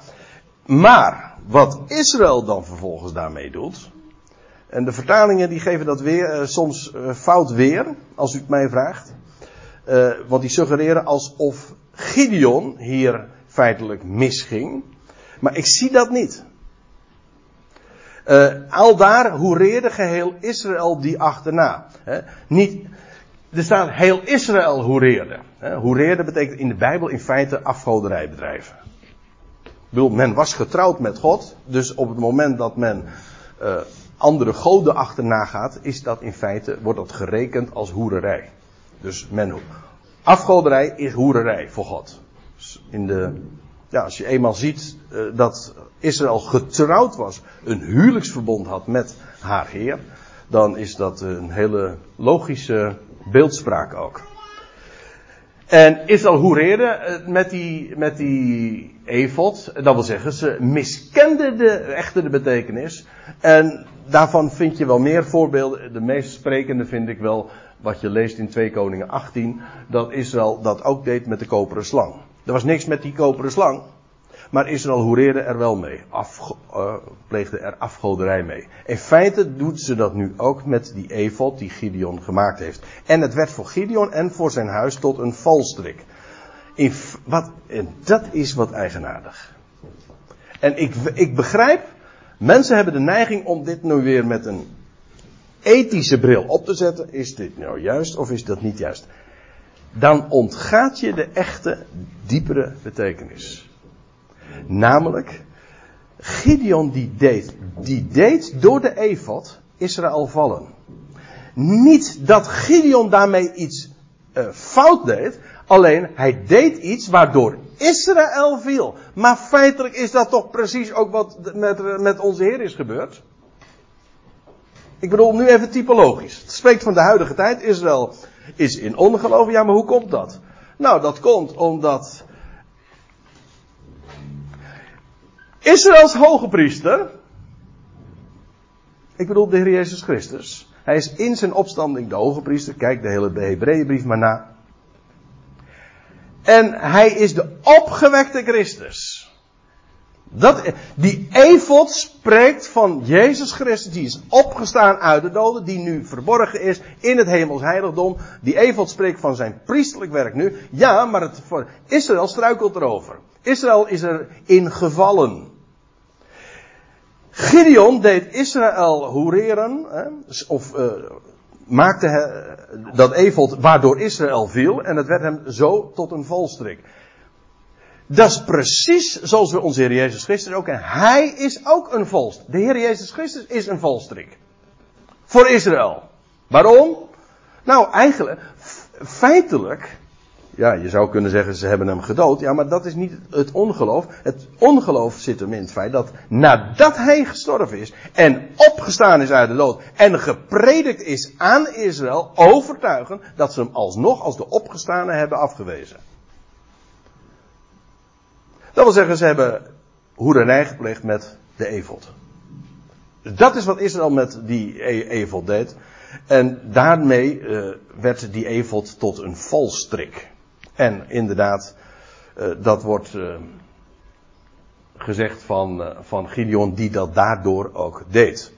Maar, wat Israël dan vervolgens daarmee doet, en de vertalingen die geven dat weer, uh, soms fout weer, als u het mij vraagt. want die suggereren alsof Gideon hier feitelijk misging. Maar ik zie dat niet. Uh, al daar hoereerde geheel Israël die achterna. Niet, er staat heel Israël hoereerde. He, hoereerde betekent in de Bijbel in feite afgoderij bedrijven. Ik bedoel, men was getrouwd met God. Dus op het moment dat men uh, andere goden achterna gaat, is dat in feite, wordt dat gerekend als hoererij. Dus men, afgoderij is hoererij voor God in de, ja, als je eenmaal ziet uh, dat Israël getrouwd was, een huwelijksverbond had met haar Heer, dan is dat een hele logische beeldspraak ook. En Israël hoereerde met die, met die efot, dat wil zeggen, ze miskende de, echte de betekenis. En daarvan vind je wel meer voorbeelden. De meest sprekende vind ik wel wat je leest in 2 Koningen 18, dat Israël dat ook deed met de koperen slang. Er was niks met die koperen slang. Maar Israël hoereerde er wel mee. Af, uh, pleegde er afgoderij mee. In feite doet ze dat nu ook met die efot die Gideon gemaakt heeft. En het werd voor Gideon en voor zijn huis tot een valstrik. In, wat, en dat is wat eigenaardig. En ik, ik begrijp, mensen hebben de neiging om dit nu weer met een ethische bril op te zetten. Is dit nou juist of is dat niet juist? dan ontgaat je de echte, diepere betekenis. Namelijk, Gideon die deed, die deed door de Evod Israël vallen. Niet dat Gideon daarmee iets uh, fout deed, alleen hij deed iets waardoor Israël viel. Maar feitelijk is dat toch precies ook wat met, met onze Heer is gebeurd. Ik bedoel nu even typologisch. Het spreekt van de huidige tijd. Israël is in ongeloof. Ja, maar hoe komt dat? Nou, dat komt omdat Israëls hoge priester, ik bedoel de Heer Jezus Christus, hij is in zijn opstanding de hoge priester, kijk de hele Hebreeënbrief maar na. En hij is de opgewekte Christus. Dat, die efot spreekt van Jezus Christus, die is opgestaan uit de doden, die nu verborgen is in het hemels heiligdom. Die efot spreekt van zijn priestelijk werk nu. Ja, maar het, Israël struikelt erover. Israël is er in gevallen. Gideon deed Israël hoereren, hè, of uh, maakte he, dat efot waardoor Israël viel, en het werd hem zo tot een volstrik. Dat is precies zoals we onze Heer Jezus Christus ook kennen. Hij is ook een volst. De Heer Jezus Christus is een volstrik. Voor Israël. Waarom? Nou, eigenlijk, feitelijk, ja, je zou kunnen zeggen ze hebben hem gedood. Ja, maar dat is niet het ongeloof. Het ongeloof zit hem in het feit dat nadat hij gestorven is en opgestaan is uit de dood en gepredikt is aan Israël, overtuigen dat ze hem alsnog als de opgestane hebben afgewezen. Dat wil zeggen, ze hebben hoererij gepleegd met de evod. Dat is wat Israël met die e evod deed. En daarmee uh, werd die evod tot een valstrik. En inderdaad, uh, dat wordt uh, gezegd van, van Gideon die dat daardoor ook deed.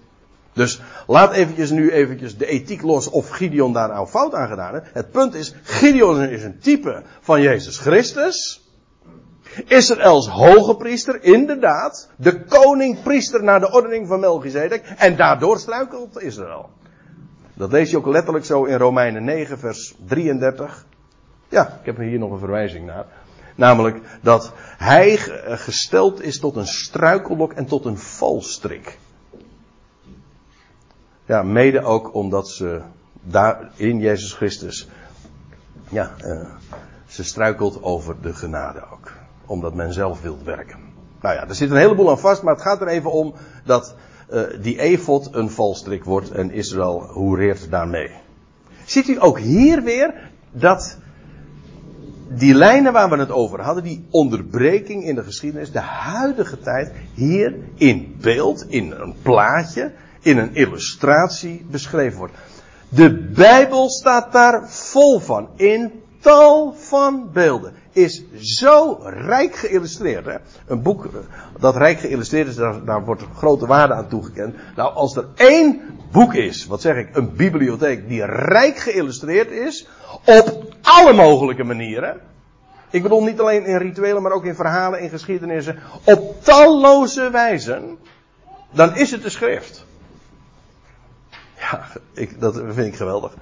Dus laat eventjes nu eventjes de ethiek los of Gideon daar nou fout aan gedaan heeft. Het punt is, Gideon is een type van Jezus Christus. Israëls hoge priester, inderdaad, de koning-priester naar de ordening van Melchizedek, en daardoor struikelt Israël. Dat lees je ook letterlijk zo in Romeinen 9, vers 33. Ja, ik heb hier nog een verwijzing naar. Namelijk dat hij gesteld is tot een struikelblok en tot een valstrik. Ja, mede ook omdat ze daar in Jezus Christus, ja, uh, ze struikelt over de genade ook. Omdat men zelf wil werken. Nou ja, er zit een heleboel aan vast, maar het gaat er even om dat uh, die efot een valstrik wordt en Israël hoereert daarmee. Ziet u ook hier weer dat die lijnen waar we het over hadden, die onderbreking in de geschiedenis, de huidige tijd, hier in beeld, in een plaatje, in een illustratie beschreven wordt. De Bijbel staat daar vol van, in tal van beelden. Is zo rijk geïllustreerd. Hè? Een boek eh, dat rijk geïllustreerd is, daar, daar wordt grote waarde aan toegekend. Nou, als er één boek is, wat zeg ik, een bibliotheek die rijk geïllustreerd is, op alle mogelijke manieren. Ik bedoel niet alleen in rituelen, maar ook in verhalen, in geschiedenissen. Op talloze wijzen. Dan is het de schrift. Ja, ik, dat vind ik geweldig.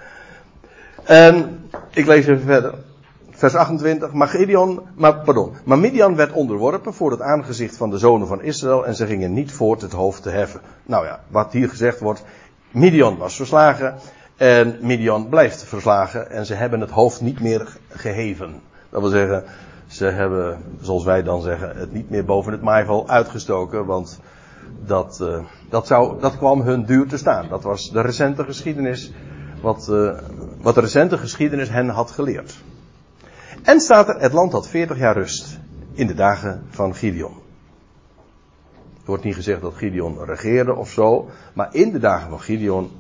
En ik lees even verder. Vers 28. Maar Gideon, maar, pardon. Maar Midian werd onderworpen voor het aangezicht van de zonen van Israël en ze gingen niet voort het hoofd te heffen. Nou ja, wat hier gezegd wordt. Midian was verslagen en Midian blijft verslagen en ze hebben het hoofd niet meer geheven. Dat wil zeggen, ze hebben, zoals wij dan zeggen, het niet meer boven het maaival uitgestoken, want dat, uh, dat, zou, dat kwam hun duur te staan. Dat was de recente geschiedenis, wat, uh, wat de recente geschiedenis hen had geleerd. En staat er, het land had 40 jaar rust in de dagen van Gideon. Er wordt niet gezegd dat Gideon regeerde of zo, maar in de dagen van Gideon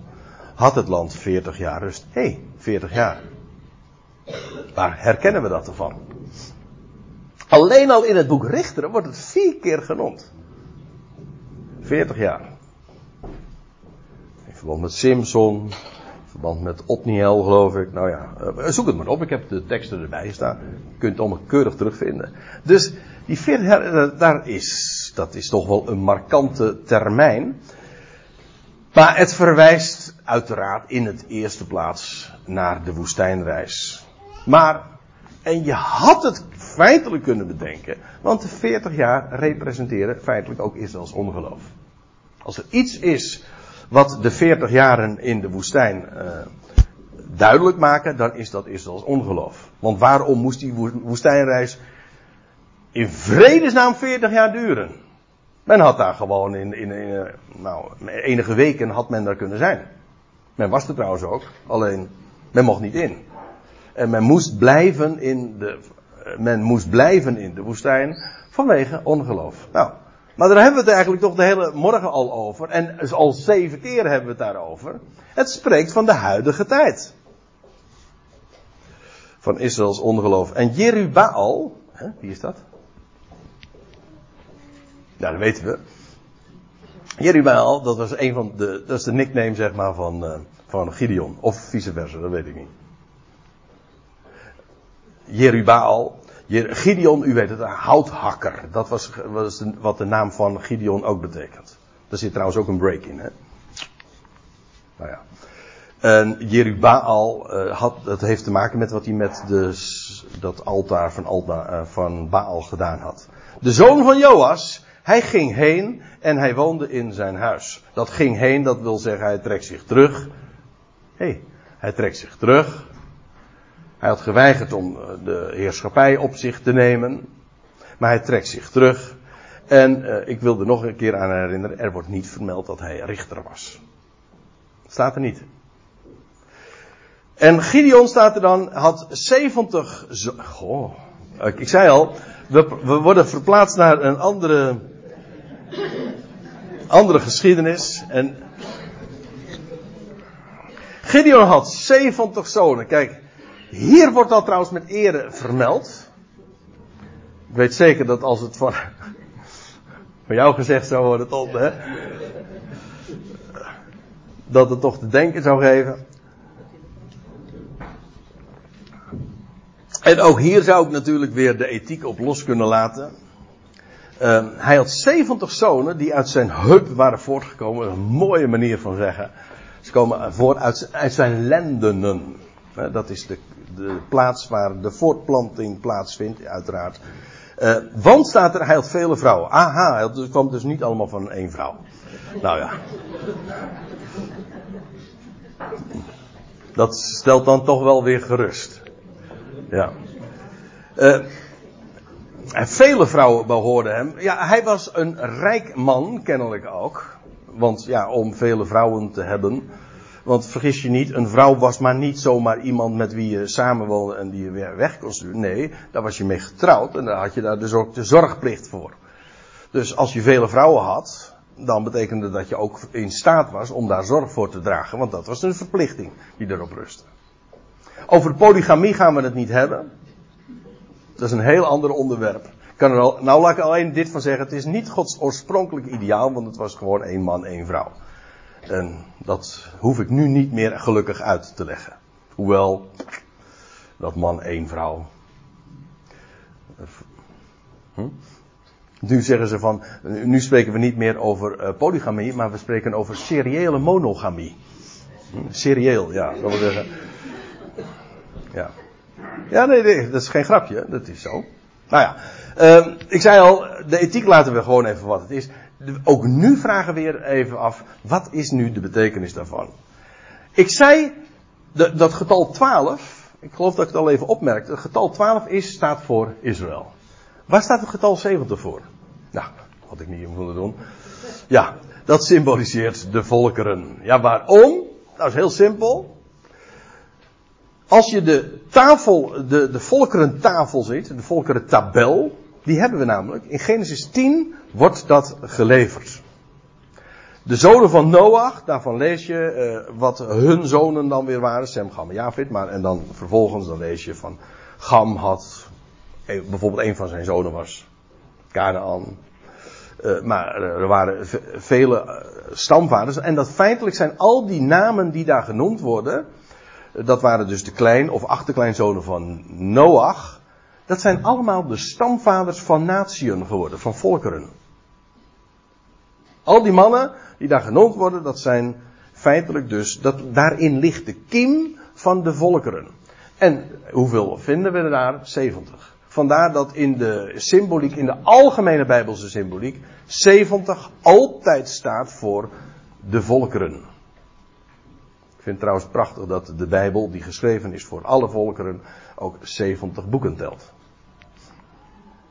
had het land 40 jaar rust. Hé, hey, 40 jaar. Waar herkennen we dat ervan? Alleen al in het boek Richteren wordt het vier keer genoemd. 40 jaar. In verband met Simpson, verband met Otniel geloof ik. Nou ja, eh, zoek het maar op. Ik heb de teksten erbij staan. Je kunt het allemaal keurig terugvinden. Dus die 40 jaar, eh, daar is, dat is toch wel een markante termijn. Maar het verwijst uiteraard in het eerste plaats naar de woestijnreis. Maar, en je had het feitelijk kunnen bedenken, want de 40 jaar representeren feitelijk ook Israëls ongeloof. Als er iets is wat de 40 jaren in de woestijn uh, duidelijk maken, dan is dat Israëls ongeloof. Want waarom moest die woestijnreis in vredesnaam 40 jaar duren? Men had daar gewoon in, in, in eh, nou, enige weken had men daar kunnen zijn. Men was er trouwens ook, alleen men mocht niet in. En men moest blijven in de, eh, men moest blijven in de woestijn vanwege ongeloof. Nou, maar daar hebben we het eigenlijk toch de hele morgen al over. En al zeven keer hebben we het daarover. Het spreekt van de huidige tijd. Van Israëls ongeloof. En Jerubaal, hè, wie is dat? Ja, dat weten we. Jerubaal, dat was een van de, dat is de nickname zeg maar van, uh, van Gideon. Of vice versa, dat weet ik niet. Jerubaal. Gideon, u weet het, een houthakker. Dat was, was wat de naam van Gideon ook betekent. Daar zit trouwens ook een break in, hè. Nou ja. En Jerubaal uh, had, dat heeft te maken met wat hij met de, dat altaar van, uh, van Baal gedaan had. De zoon van Joas, hij ging heen en hij woonde in zijn huis. Dat ging heen, dat wil zeggen hij trekt zich terug. Hé, hey, hij trekt zich terug. Hij had geweigerd om eh, de heerschappij op zich te nemen. Maar hij trekt zich terug. En uh, ik wil er nog een keer aan herinneren, er wordt niet vermeld dat hij richter was. Staat er niet. En Gideon staat er dan, had 70. Goh, ik zei al, we, we worden verplaatst naar een andere andere geschiedenis. En Gideon had 70 zonen. Kijk, hier wordt dat trouwens met ere vermeld. Ik weet zeker dat als het van, van jou gezegd zou worden, tot, hè, dat het toch te denken zou geven. En ook hier zou ik natuurlijk weer de ethiek op los kunnen laten. Uh, hij had 70 zonen die uit zijn heup waren voortgekomen. Een mooie manier van zeggen. Ze komen voort uit, uit zijn lendenen. Dat is de, de plaats waar de voortplanting plaatsvindt, uiteraard. Uh, want staat er, hij had vele vrouwen. Aha, het kwam dus niet allemaal van één vrouw. Nou ja. Dat stelt dan toch wel weer gerust. Ja. Uh, en vele vrouwen behoorden hem. Ja, hij was een rijk man, kennelijk ook. Want ja, om vele vrouwen te hebben. Want vergis je niet, een vrouw was maar niet zomaar iemand met wie je samenwoonde en die je weer weg kon sturen. Nee, daar was je mee getrouwd en daar had je daar dus ook de zorgplicht voor. Dus als je vele vrouwen had, dan betekende dat je ook in staat was om daar zorg voor te dragen. Want dat was een verplichting die erop rustte. Over polygamie gaan we het niet hebben. Dat is een heel ander onderwerp. Ik kan er al, nou laat ik alleen dit van zeggen. Het is niet Gods oorspronkelijk ideaal, want het was gewoon één man, één vrouw. En dat hoef ik nu niet meer gelukkig uit te leggen. Hoewel, dat man, één vrouw. Hm? Nu zeggen ze van, nu spreken we niet meer over uh, polygamie, maar we spreken over seriële monogamie. Hm? Serieel, ja, dat wil zeggen. Ja. Ja, nee, nee, dat is geen grapje, dat is zo. Nou ja, uh, ik zei al, de ethiek laten we gewoon even wat het is. Ook nu vragen we weer even af, wat is nu de betekenis daarvan? Ik zei, dat getal 12, ik geloof dat ik het al even opmerkte, het getal 12 is, staat voor Israël. Waar staat het getal 70 voor? Nou, had ik niet willen doen. Ja, dat symboliseert de volkeren. Ja, waarom? Nou, is heel simpel. Als je de tafel, de, de volkerentafel ziet, de volkerentabel, die hebben we namelijk. In Genesis 10 wordt dat geleverd. De zonen van Noach, daarvan lees je uh, wat hun zonen dan weer waren, Sem, Gam en. Maar, en dan vervolgens dan lees je van Gam had, eh, bijvoorbeeld een van zijn zonen was Canaan. Uh, maar er waren vele stamvaders. En dat feitelijk zijn al die namen die daar genoemd worden, dat waren dus de klein- of achterkleinzonen van Noach. Dat zijn allemaal de stamvaders van natieën geworden, van volkeren. Al die mannen die daar genoemd worden, dat zijn feitelijk dus, dat, daarin ligt de kiem van de volkeren. En hoeveel vinden we er daar? 70. Vandaar dat in de symboliek, in de algemene Bijbelse symboliek, 70 altijd staat voor de volkeren vind het trouwens prachtig dat de Bijbel, die geschreven is voor alle volkeren, ook 70 boeken telt.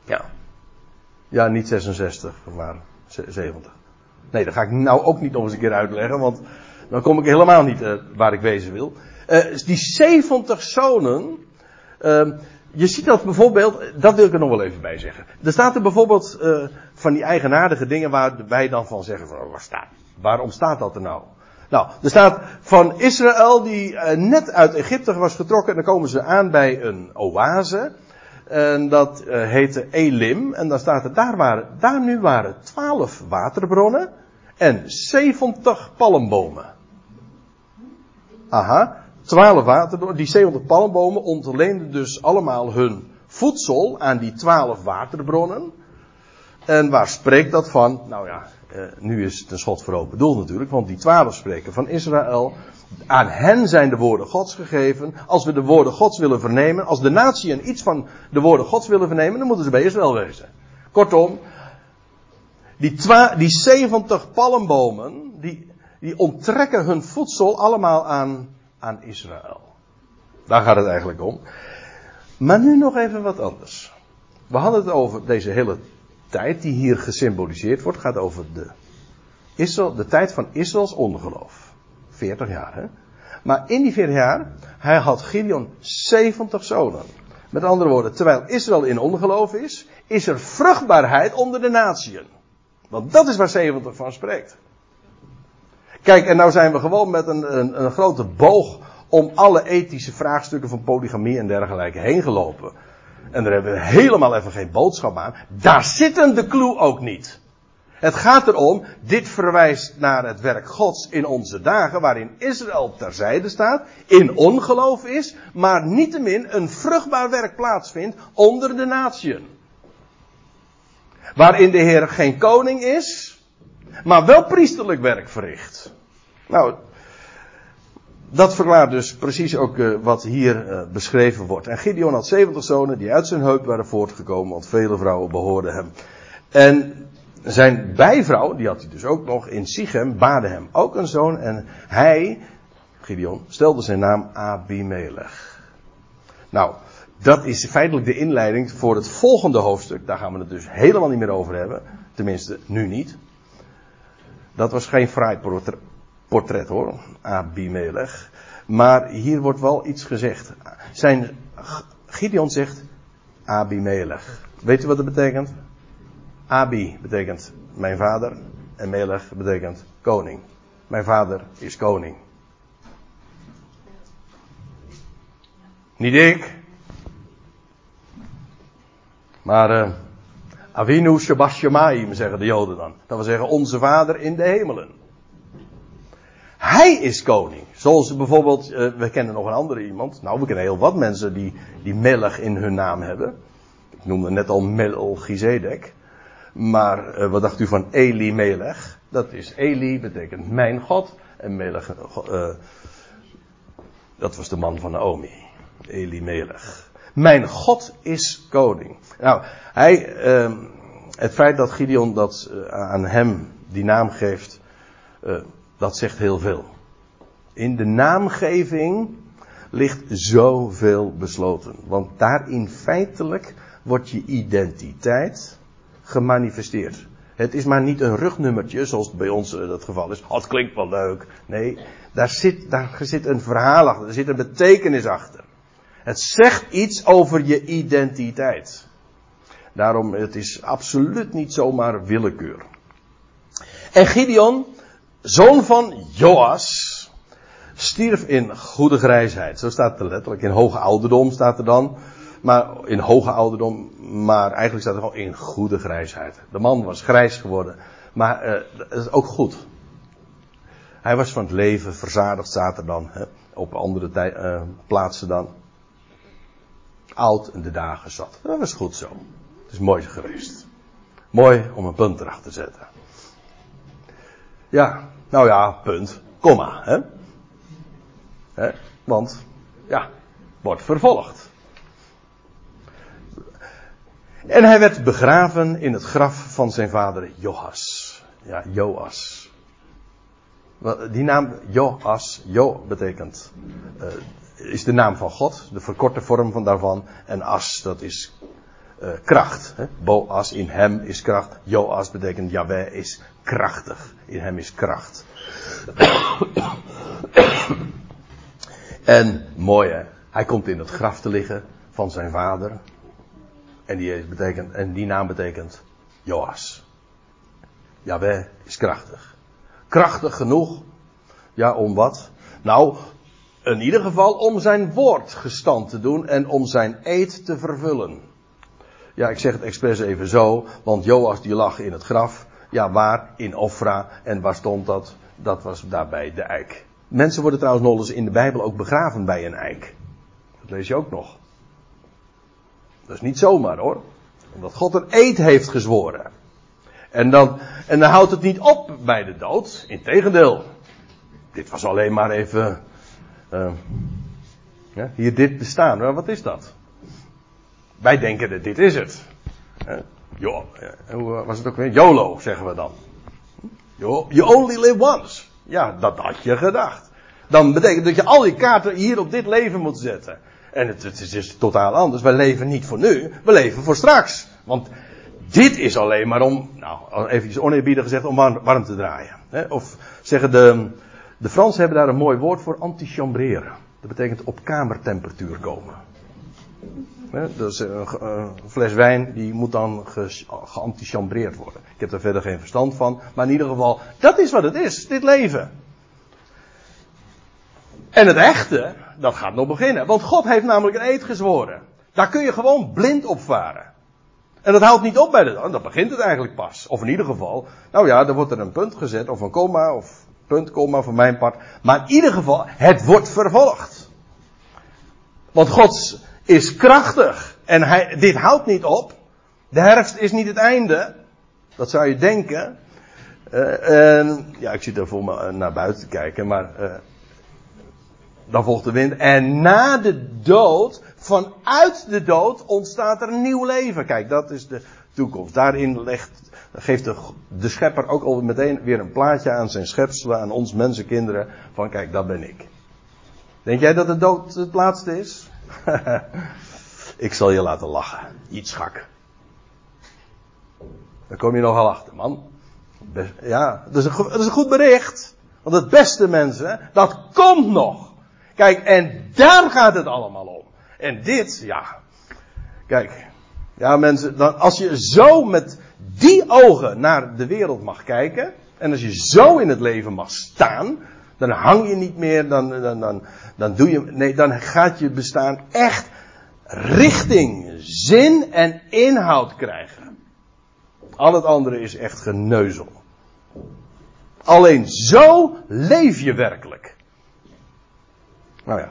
Ja. Ja, niet 66, maar 70. Nee, dat ga ik nou ook niet nog eens een keer uitleggen, want dan kom ik helemaal niet uh, waar ik wezen wil. Uh, die 70 zonen, uh, je ziet dat bijvoorbeeld, dat wil ik er nog wel even bij zeggen. Er staat er bijvoorbeeld uh, van die eigenaardige dingen waar wij dan van zeggen van, staat, waarom staat dat er nou? Nou, er staat van Israël die net uit Egypte was getrokken. En dan komen ze aan bij een oase. En dat uh, heette Elim. En dan staat er, daar, waren, daar nu waren twaalf waterbronnen. En 70 palmbomen. Aha, twaalf waterbronnen. Die 70 palmbomen ontleenden dus allemaal hun voedsel aan die twaalf waterbronnen. En waar spreekt dat van? Nou ja, uh, nu is het een schot voor open doel natuurlijk, want die twaalf spreken van Israël. Aan hen zijn de woorden Gods gegeven. Als we de woorden Gods willen vernemen, als de natie iets van de woorden Gods willen vernemen, dan moeten ze bij Israël wezen. Kortom, die, die 70 palmbomen, die, die onttrekken hun voedsel allemaal aan, aan Israël. Daar gaat het eigenlijk om. Maar nu nog even wat anders. We hadden het over deze hele tijd die hier gesymboliseerd wordt, gaat over de, de tijd van Israëls ongeloof. 40 jaar, hè? Maar in die 40 jaar, hij had Gideon 70 zonen. Met andere woorden, terwijl Israël in ongeloof is, is er vruchtbaarheid onder de natieën. Want dat is waar 70 van spreekt. Kijk, en nou zijn we gewoon met een, een, een grote boog om alle ethische vraagstukken van polygamie en dergelijke heen gelopen. En daar hebben we helemaal even geen boodschap aan. Daar zitten de clue ook niet. Het gaat erom, dit verwijst naar het werk Gods in onze dagen, waarin Israël terzijde staat, in ongeloof is, maar niettemin een vruchtbaar werk plaatsvindt onder de natieën. Waarin de Heer geen koning is, maar wel priesterlijk werk verricht. Nou, dat verklaart dus precies ook uh, wat hier uh, beschreven wordt. En Gideon had 70 zonen die uit zijn heup waren voortgekomen, want vele vrouwen behoorden hem. En zijn bijvrouw, die had hij dus ook nog in Sichem, baarde hem ook een zoon. En hij, Gideon, stelde zijn naam Abimelech. Nou, dat is feitelijk de inleiding voor het volgende hoofdstuk. Daar gaan we het dus helemaal niet meer over hebben. Tenminste, nu niet. Dat was geen fraai portret, hoor, Abimelech. Maar hier wordt wel iets gezegd. Zijn, Gideon zegt Abimelech. Weet u wat dat betekent? Abi betekent mijn vader en Melech betekent koning. Mijn vader is koning. Niet ik. Maar uh, Avinu Shabbat zeggen de Joden dan. Dat wil zeggen onze vader in de hemelen. Hij is koning. Zoals bijvoorbeeld, uh, we kennen nog een andere iemand. Nou, we kennen heel wat mensen die, die Melech in hun naam hebben. Ik noemde net al Melchizedek. Maar uh, wat dacht u van Eli Melech? Dat is Eli, betekent mijn God. En Melech, uh, dat was de man van Naomi. Eli Melech. Mijn God is koning. Nou, hij, uh, het feit dat Gideon dat uh, aan hem die naam geeft, dat zegt heel veel. In de naamgeving ligt zoveel besloten. Want daarin feitelijk wordt je identiteit gemanifesteerd. Het is maar niet een rugnummertje, zoals bij ons uh, dat geval is. Oh, het klinkt wel leuk. Nee, daar zit, daar zit een verhaal achter. Er zit een betekenis achter. Het zegt iets over je identiteit. Daarom, het is absoluut niet zomaar willekeur. En Gideon, zoon van Joas, stierf in goede grijsheid. Zo staat het letterlijk. In hoge ouderdom staat er dan. Maar in hoge ouderdom, maar eigenlijk staat er gewoon in goede grijsheid. De man was grijs geworden, maar uh, dat is ook goed. Hij was van het leven verzadigd, staat er dan, op andere uh, plaatsen dan. Oud en de dagen zat. Dat was goed zo. Het is mooi geweest. Mooi om een punt erachter te zetten. Ja, nou ja, punt, komma, hè. hè? Want, ja, wordt vervolgd. En hij werd begraven in het graf van zijn vader Joas. Ja, Joas. Die naam Joas, Jo betekent, uh, is de naam van God, de verkorte vorm van daarvan. En As, dat is uh, kracht. Hè? Boas, in hem is kracht. Joas betekent Yahweh is krachtig. In hem is kracht. en mooi hè, hij komt in het graf te liggen van zijn vader. En die, betekent, en die naam betekent Joas. Jaweh is krachtig. Krachtig genoeg. Ja, om wat? Nou, in ieder geval om zijn woord gestand te doen en om zijn eed te vervullen. Ja, ik zeg het expres even zo, want Joas die lag in het graf. Ja, waar? In Ofra. En waar stond dat? Dat was daarbij de eik. Mensen worden trouwens nog eens in de Bijbel ook begraven bij een eik. Dat lees je ook nog. Dat is niet zomaar hoor. Omdat God een eed heeft gezworen. En dan, en dan houdt het niet op bij de dood. Integendeel. Dit was alleen maar even. Uh, ja, hier dit bestaan. Maar wat is dat? Wij denken dat dit is het. Uh, jo, hoe was het ook weer? YOLO zeggen we dan. You only live once. Ja, dat had je gedacht. Dan betekent dat je al die kaarten hier op dit leven moet zetten. En het, het is dus totaal anders. We leven niet voor nu, we leven voor straks. Want dit is alleen maar om, nou, even oneerbiedig gezegd, om warm te draaien. Of zeggen de, de Fransen hebben daar een mooi woord voor, antichambreren. Dat betekent op kamertemperatuur komen. Dus een, fles wijn die moet dan ge, geantichambreerd worden. Ik heb daar verder geen verstand van. Maar in ieder geval, dat is wat het is, dit leven. En het echte, dat gaat nog beginnen. Want God heeft namelijk een eed gezworen. Daar kun je gewoon blind op varen. En dat houdt niet op bij de, dat begint het eigenlijk pas. Of in ieder geval, nou ja, er wordt er een punt gezet, of een komma, of punt, komma van mijn part. Maar in ieder geval, het wordt vervolgd. Want God is krachtig. En hij, dit houdt niet op. De herfst is niet het einde. Dat zou je denken. Uh, ja, ik zit er voor me naar buiten te kijken, maar uh, dan volgt de wind. En na de dood, vanuit de dood, ontstaat er een nieuw leven. Kijk, dat is de toekomst. Daarin legt, geeft de, schepper ook al meteen weer een plaatje aan zijn schepselen, aan ons mensenkinderen. Van kijk, dat ben ik. Denk jij dat de dood het laatste is? (laughs) ik zal je laten lachen. Iets schak. Daar kom je nogal achter, man. Ja, dat is, een, dat is een goed bericht. Want het beste mensen, dat komt nog. Kijk, en daar gaat het allemaal om. En dit, ja. Kijk. Ja, mensen, dan, als je zo met die ogen naar de wereld mag kijken. En als je zo in het leven mag staan. Dan hang je niet meer, dan, dan, dan, dan doe je, nee, dan gaat je bestaan echt richting, zin en inhoud krijgen. Al het andere is echt geneuzel. Alleen zo leef je werkelijk. Nou ja.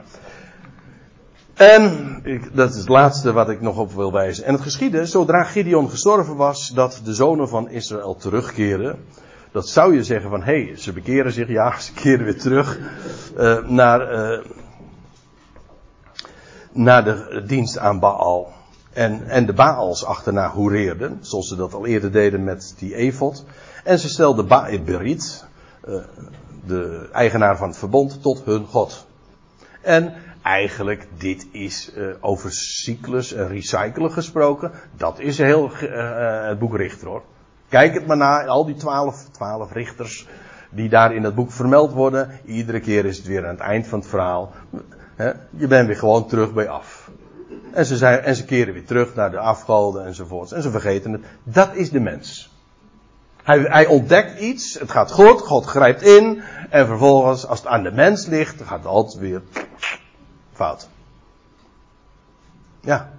En ik, dat is het laatste wat ik nog op wil wijzen. En het geschiedde, zodra Gideon gestorven was, dat de zonen van Israël terugkeren. Dat zou je zeggen van, hé, hey, ze bekeren zich, ja, ze keren weer terug uh, naar, uh, naar de dienst aan Baal. En, en de Baals achterna hoereerden, zoals ze dat al eerder deden met die Efot. En ze stelden Baal-Berit, uh, de eigenaar van het verbond, tot hun God. En eigenlijk, dit is uh, over cyclus en recyclen gesproken. Dat is heel uh, het boek Richter hoor. Kijk het maar na, al die twaalf, twaalf richters die daar in het boek vermeld worden. Iedere keer is het weer aan het eind van het verhaal. Je bent weer gewoon terug bij af. En ze, en ze keren weer terug naar de afgoden enzovoorts. En ze vergeten het. Dat is de mens. Hij, hij, ontdekt iets, het gaat goed, God grijpt in. En vervolgens, als het aan de mens ligt, gaat het altijd weer fout. Ja.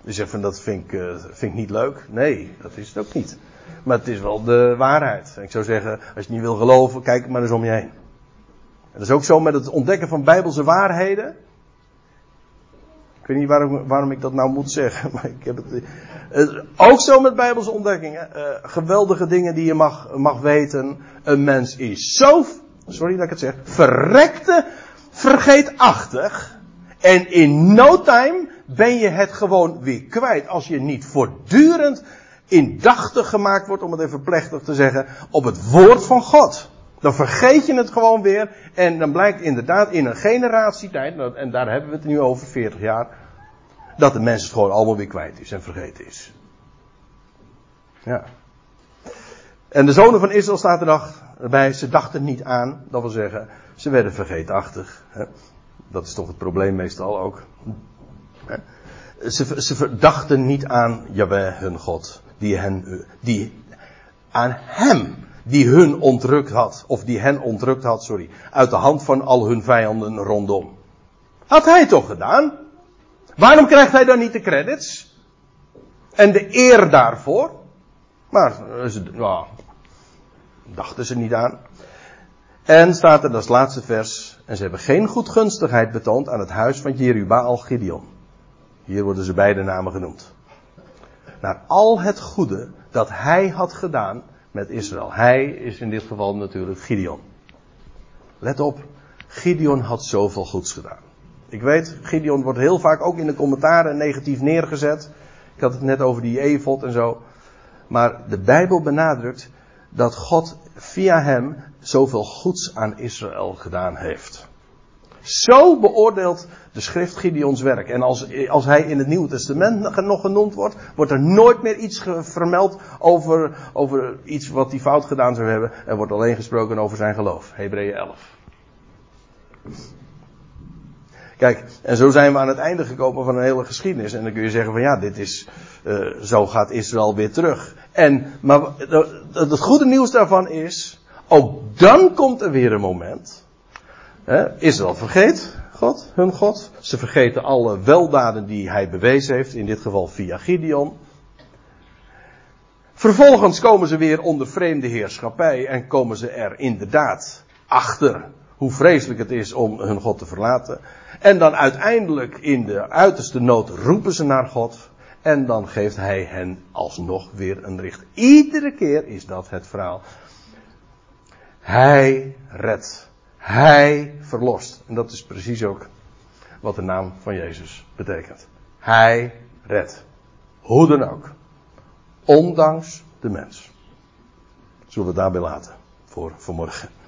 Je zegt van dat vind ik, uh, vind ik niet leuk. Nee, dat is het ook niet. Maar het is wel de waarheid. Ik zou zeggen, als je het niet wil geloven, kijk maar eens om je heen. En dat is ook zo met het ontdekken van bijbelse waarheden. Ik weet niet waarom, waarom ik dat nou moet zeggen, (laughs) maar ik heb het. Ook zo met bijbelse ontdekkingen. Uh, geweldige dingen die je mag, mag weten. Een mens is zo, sorry dat ik het zeg, verrekte, vergeetachtig. En in no time ben je het gewoon weer kwijt. Als je niet voortdurend indachtig gemaakt wordt, om het even plechtig te zeggen, op het woord van God. Dan vergeet je het gewoon weer. En dan blijkt inderdaad in een generatietijd, en daar hebben we het nu over 40 jaar, dat de mens het gewoon allemaal weer kwijt is en vergeten is. Ja. En de zonen van Israël staat er bij, ze dachten niet aan, dat wil zeggen, ze werden vergeetachtig. Dat is toch het probleem meestal ook. Ze, ze verdachten niet aan Jaweh hun God, die hen, die aan hem, die hun ontrukt had, of die hen ontrukt had, sorry, uit de hand van al hun vijanden rondom. Had hij toch gedaan? Waarom krijgt hij dan niet de credits? En de eer daarvoor? Maar, ze, nou, dachten ze niet aan. En staat er, het laatste vers, en ze hebben geen goedgunstigheid betoond aan het huis van Jerubaal Gideon. Hier worden ze beide namen genoemd. Naar al het goede dat hij had gedaan met Israël. Hij is in dit geval natuurlijk Gideon. Let op, Gideon had zoveel goeds gedaan. Ik weet, Gideon wordt heel vaak ook in de commentaren negatief neergezet. Ik had het net over die Evot en zo. Maar de Bijbel benadrukt dat God via hem zoveel goeds aan Israël gedaan heeft. Zo beoordeelt de schrift Gideons werk. En als, als hij in het Nieuwe Testament nog genoemd wordt, wordt er nooit meer iets vermeld over, over iets wat hij fout gedaan zou hebben. Er wordt alleen gesproken over zijn geloof. Hebreeën 11. Kijk, en zo zijn we aan het einde gekomen van een hele geschiedenis. En dan kun je zeggen van ja, dit is, uh, zo gaat Israël weer terug. En, maar het goede nieuws daarvan is, ook dan komt er weer een moment. Hè, Israël vergeet God, hun God. Ze vergeten alle weldaden die hij bewezen heeft, in dit geval via Gideon. Vervolgens komen ze weer onder vreemde heerschappij en komen ze er inderdaad achter hoe vreselijk het is om hun God te verlaten. En dan uiteindelijk in de uiterste nood roepen ze naar God. En dan geeft hij hen alsnog weer een richt. Iedere keer is dat het verhaal. Hij redt. Hij verlost. En dat is precies ook wat de naam van Jezus betekent. Hij redt. Hoe dan ook. Ondanks de mens. Zullen we het daarbij laten voor vanmorgen.